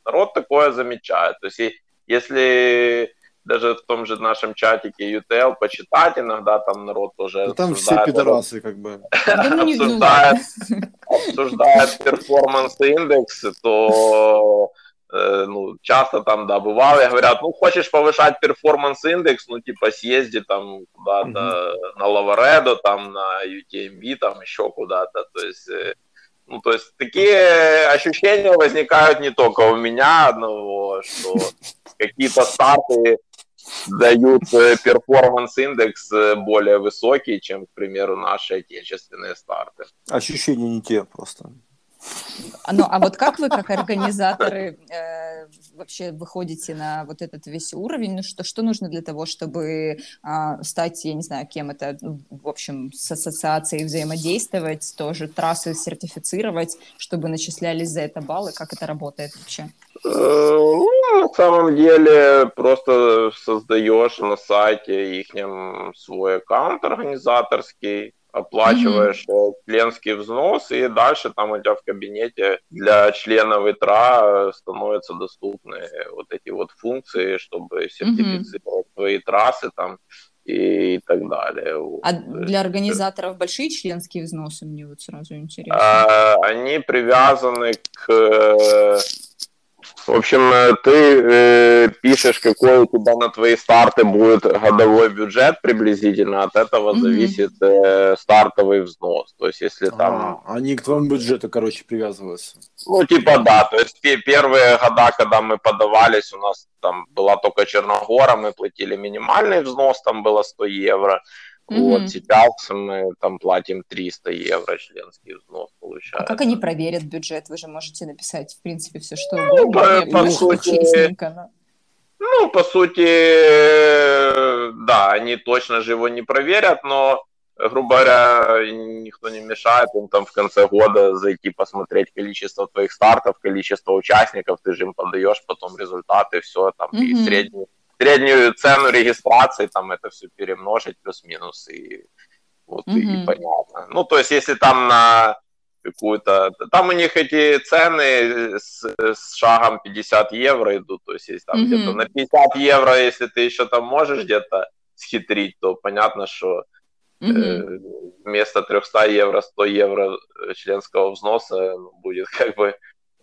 народ такое замечает. То есть если даже в том же нашем чатике UTL почитать иногда, там народ тоже ну, Там все пидорасы как бы. Обсуждает, обсуждает performance index, то ну, часто там, да, бывало, говорят, ну, хочешь повышать performance index, ну, типа, съезди там куда-то mm-hmm. на Лаваредо, там, на UTMB, там, еще куда-то, то есть, э, ну, то есть, такие ощущения возникают не только у меня одного, что какие-то старты дают э, performance index более высокий, чем, к примеру, наши отечественные старты. Ощущения не те просто. Ну, а вот как вы, как организаторы, э, вообще выходите на вот этот весь уровень? Ну, что, что нужно для того, чтобы э, стать, я не знаю, кем это, ну, в общем, с ассоциацией взаимодействовать, тоже трассы сертифицировать, чтобы начислялись за это баллы? Как это работает вообще? Э, ну, на самом деле, просто создаешь на сайте их свой аккаунт организаторский, оплачиваешь mm-hmm. членский взнос, и дальше там у тебя в кабинете для членов ИТРА становятся доступны вот эти вот функции, чтобы сертифицировать mm-hmm. твои трассы там и так далее. А для организаторов большие членские взносы, мне вот сразу интересно. А, они привязаны к в общем, э, ты э, пишешь, какой у тебя на твои старты будет годовой бюджет приблизительно, от этого mm-hmm. зависит э, стартовый взнос. То есть, если там... А, они к твоему бюджету, короче, привязываются. Ну, типа, да. То есть, первые года, когда мы подавались, у нас там была только Черногора, мы платили минимальный взнос, там было 100 евро. Mm-hmm. Вот сейчас мы там платим 300 евро членский взнос получается. А как они проверят бюджет? Вы же можете написать, в принципе, все что ну, угодно. Ну, по, по сути, но... ну, по сути, да, они точно же его не проверят, но, грубо говоря, никто не мешает им там в конце года зайти посмотреть количество твоих стартов, количество участников, ты же им подаешь потом результаты, все там, mm-hmm. и средний среднюю цену регистрации, там это все перемножить плюс-минус, и вот mm-hmm. и, понятно. Ну, то есть, если там на какую-то... Там у них эти цены с, с шагом 50 евро идут, то есть, если там mm-hmm. где-то на 50 евро, если ты еще там можешь где-то схитрить, то понятно, что mm-hmm. э, вместо 300 евро 100 евро членского взноса будет как бы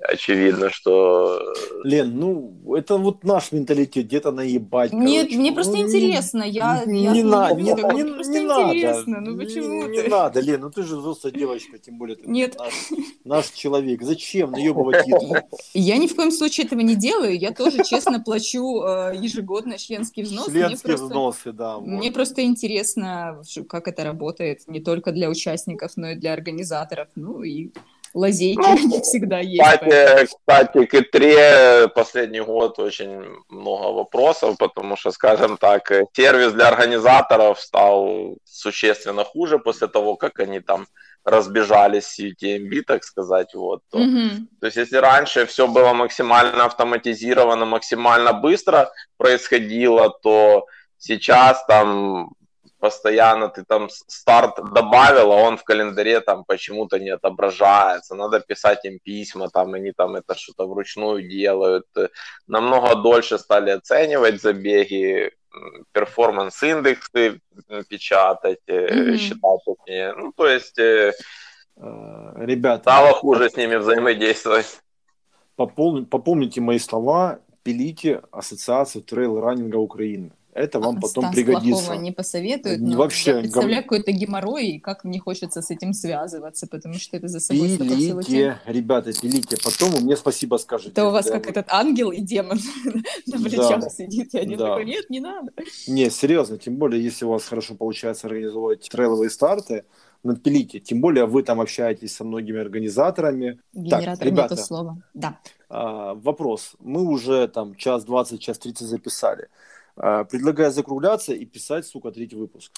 очевидно, что... Лен, ну, это вот наш менталитет, где-то наебать. Нет, короче. мне просто ну, интересно, я... Не, я не, надо, не, не, просто не интересно, надо. ну почему не? Не надо, Лен, ну ты же взрослая девочка, тем более ты Нет. Наш, наш человек. Зачем наебывать еду? Я ни в коем случае этого не делаю, я тоже честно плачу э, ежегодно членский взнос. Членские взносы, да. Мне просто интересно, как это работает, не только для участников, но и для организаторов, ну и лазейки Ну, всегда есть. Кстати, поэтому- кстати, к ИТРЕ последний год очень много вопросов, потому что, скажем так, сервис для организаторов стал существенно хуже после того, как они там разбежались с UTMB, так сказать, вот. то- Мгм. То есть, если раньше все было максимально автоматизировано, максимально быстро происходило, то сейчас там постоянно ты там старт добавил, а он в календаре там почему-то не отображается. Надо писать им письма, там они там это что-то вручную делают. Намного дольше стали оценивать забеги, перформанс-индексы печатать, Мгм. считать точнее. Ну, то есть э, Э, Ребята, стало хуже с ними взаимодействовать. попомните мои слова, пилите Ассоциацию трейл-раннинга Украины. Это вам потом Стас пригодится. плохого не посоветует, Не но вообще, я представляю гов- какой-то геморрой, и как мне хочется с этим связываться, потому что это за собой. Пилите, ребята, пилите. Потом вы мне спасибо скажете. Это у вас как вот- этот ангел и демон на Да. плечах сидит, и один Да. такой, нет, не надо. Не, серьезно, тем более, если у вас хорошо получается организовывать трейловые старты, ну, пилите. Тем более, вы там общаетесь со многими организаторами. Генератор ребята. нету слова. Да. А, вопрос. Мы уже там час 20, час 30 записали. А, предлагаю закругляться и писать, сука, третий выпуск.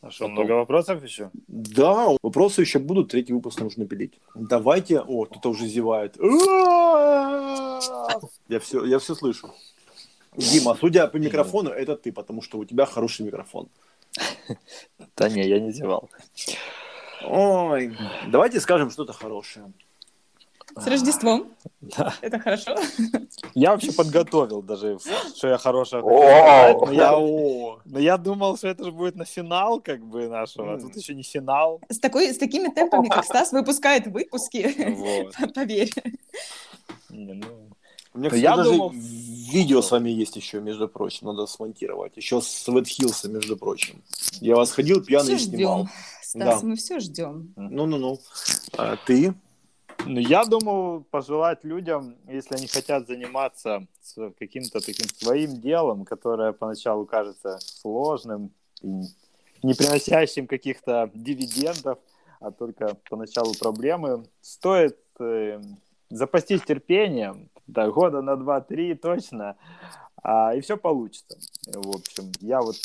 А что, много вопросов еще? Да, вопросы еще будут, третий выпуск нужно пилить. Давайте... О, кто-то уже зевает. Я все, я все слышу. Дима, судя по микрофону, это ты, потому что у тебя хороший микрофон. Да не, я не зевал. Ой, давайте скажем что-то хорошее. С Рождеством. Да. Это хорошо. Я вообще подготовил даже, что я сказать, но я, но я думал, что это же будет на финал как бы нашего, а тут еще не финал. С, такой, с такими темпами, как Стас выпускает выпуски, Вот. поверь. Не, ну, У меня, кстати, я даже думал- видео с вами есть еще, между прочим, надо смонтировать. Еще с Вэт между прочим. Я вас ходил пьяный Все и снимал. ждем. Стас, Да. мы все ждем. Ну-ну-ну. А ты? Ну, я думаю, пожелать людям, если они хотят заниматься каким-то таким своим делом, которое поначалу кажется сложным не приносящим каких-то дивидендов, а только поначалу проблемы, стоит э, запастись терпением, да, года на 2-3 точно, а, и все получится. В общем, я вот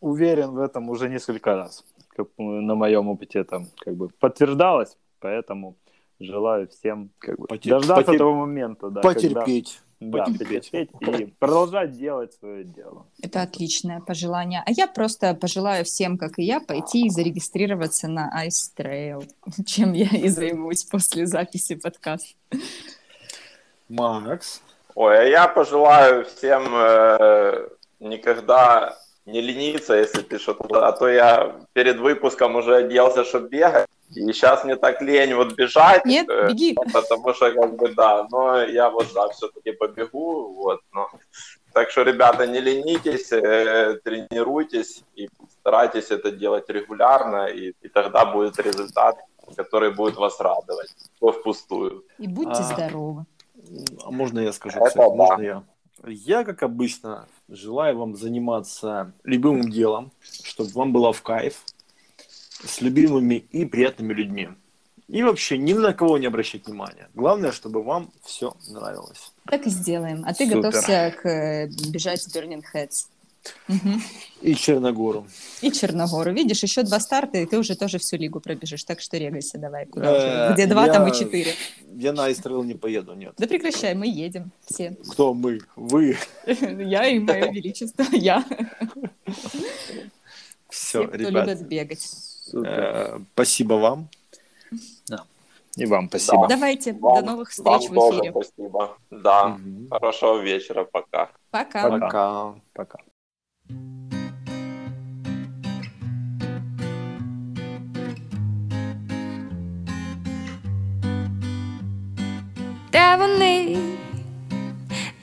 уверен в этом уже несколько раз. Как, на моем опыте это как бы подтверждалось, поэтому желаю всем как бы Потер- дождаться потер- того момента, да, когда- Потерпеть. да, потерпеть. и продолжать делать свое дело. Это отличное пожелание. А я просто пожелаю всем, как и я, пойти и зарегистрироваться на Ice Trail, чем я и займусь после записи подкаста. Макс. Ой, а я пожелаю всем э, никогда не лениться, если ты что-то... А то я перед выпуском уже оделся, чтобы бегать. И сейчас мне так лень вот бежать. Нет, э, беги. Потому что, как бы, да, но я вот, да, все-таки побегу, вот, но... Так что, ребята, не ленитесь, э, тренируйтесь и старайтесь это делать регулярно, и, и тогда будет результат, который будет вас радовать, то впустую. И будьте А. здоровы. А можно я скажу, Это кстати? да. Можно я? Я, как обычно, желаю вам заниматься любимым делом, чтобы вам было в кайф, с любимыми и приятными людьми. И вообще ни на кого не обращать внимания. Главное, чтобы вам все нравилось. Так и сделаем. А ты Супер. готовься к э, бежать с Burning Heads. И Черногору. И Черногору. Видишь, еще два старта, и ты уже тоже всю лигу пробежишь. Так что регайся давай. Куда Э, уже? Где два, я- там и четыре. Я на Айстрел не поеду, нет. Да прекращай, мы едем все. Кто мы? Вы. Я и мое величество. Я. Все, ребят. любит бегать. э, Спасибо вам. И вам спасибо. Давайте, Вам- до новых встреч Вам в тоже эфире. спасибо. Да, Мгм. хорошего вечера, пока. Пока. Пока. Пока. Де вони,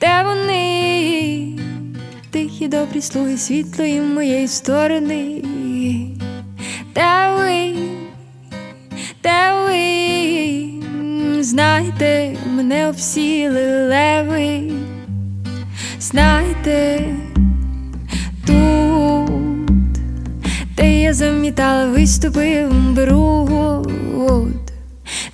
де вони, тихі добрі слуги світлої моєї сторони, Де ви, де ви, знайте, мене обсіли леви, знайте тут, де я замітала, виступив бруд,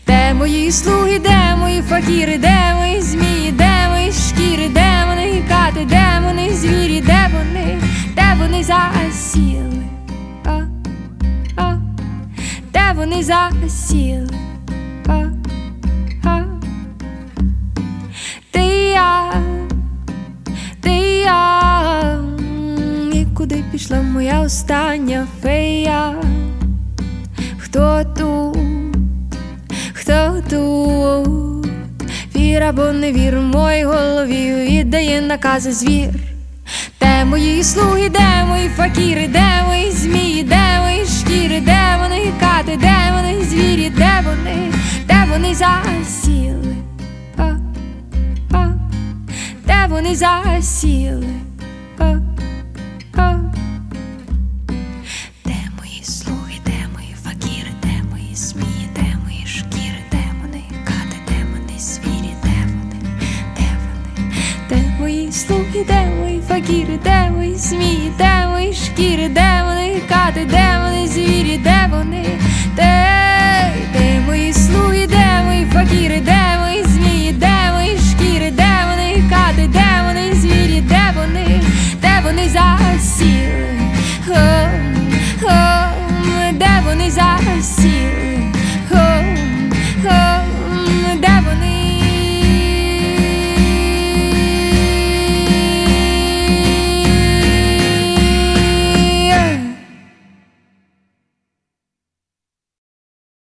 де мої слуги, де мої факіри, де мої змії, де мої шкіри, де вони кати, де вони звірі, де вони, де вони засіли, вони засіли. Ти я, ти я, і куди пішла моя остання фея? Хто тут? Хто тут? Вір або не вір в моїй голові віддає накази звір. Де мої слуги, де мої факіри, де мої змії, де мої шкіри, де вони кати, де вони звірі, де вони, де вони засіли, а, а, де вони засіли, де слуги, де мої факіри, де ми, змії, де мої шкіри, де вони кати, де вони звірі, де вони, де, де мої слуги, де мої факіри, де ми, змії, де ми, шкіри, де вони кати, де вони звірі, де вони, де вони засіли.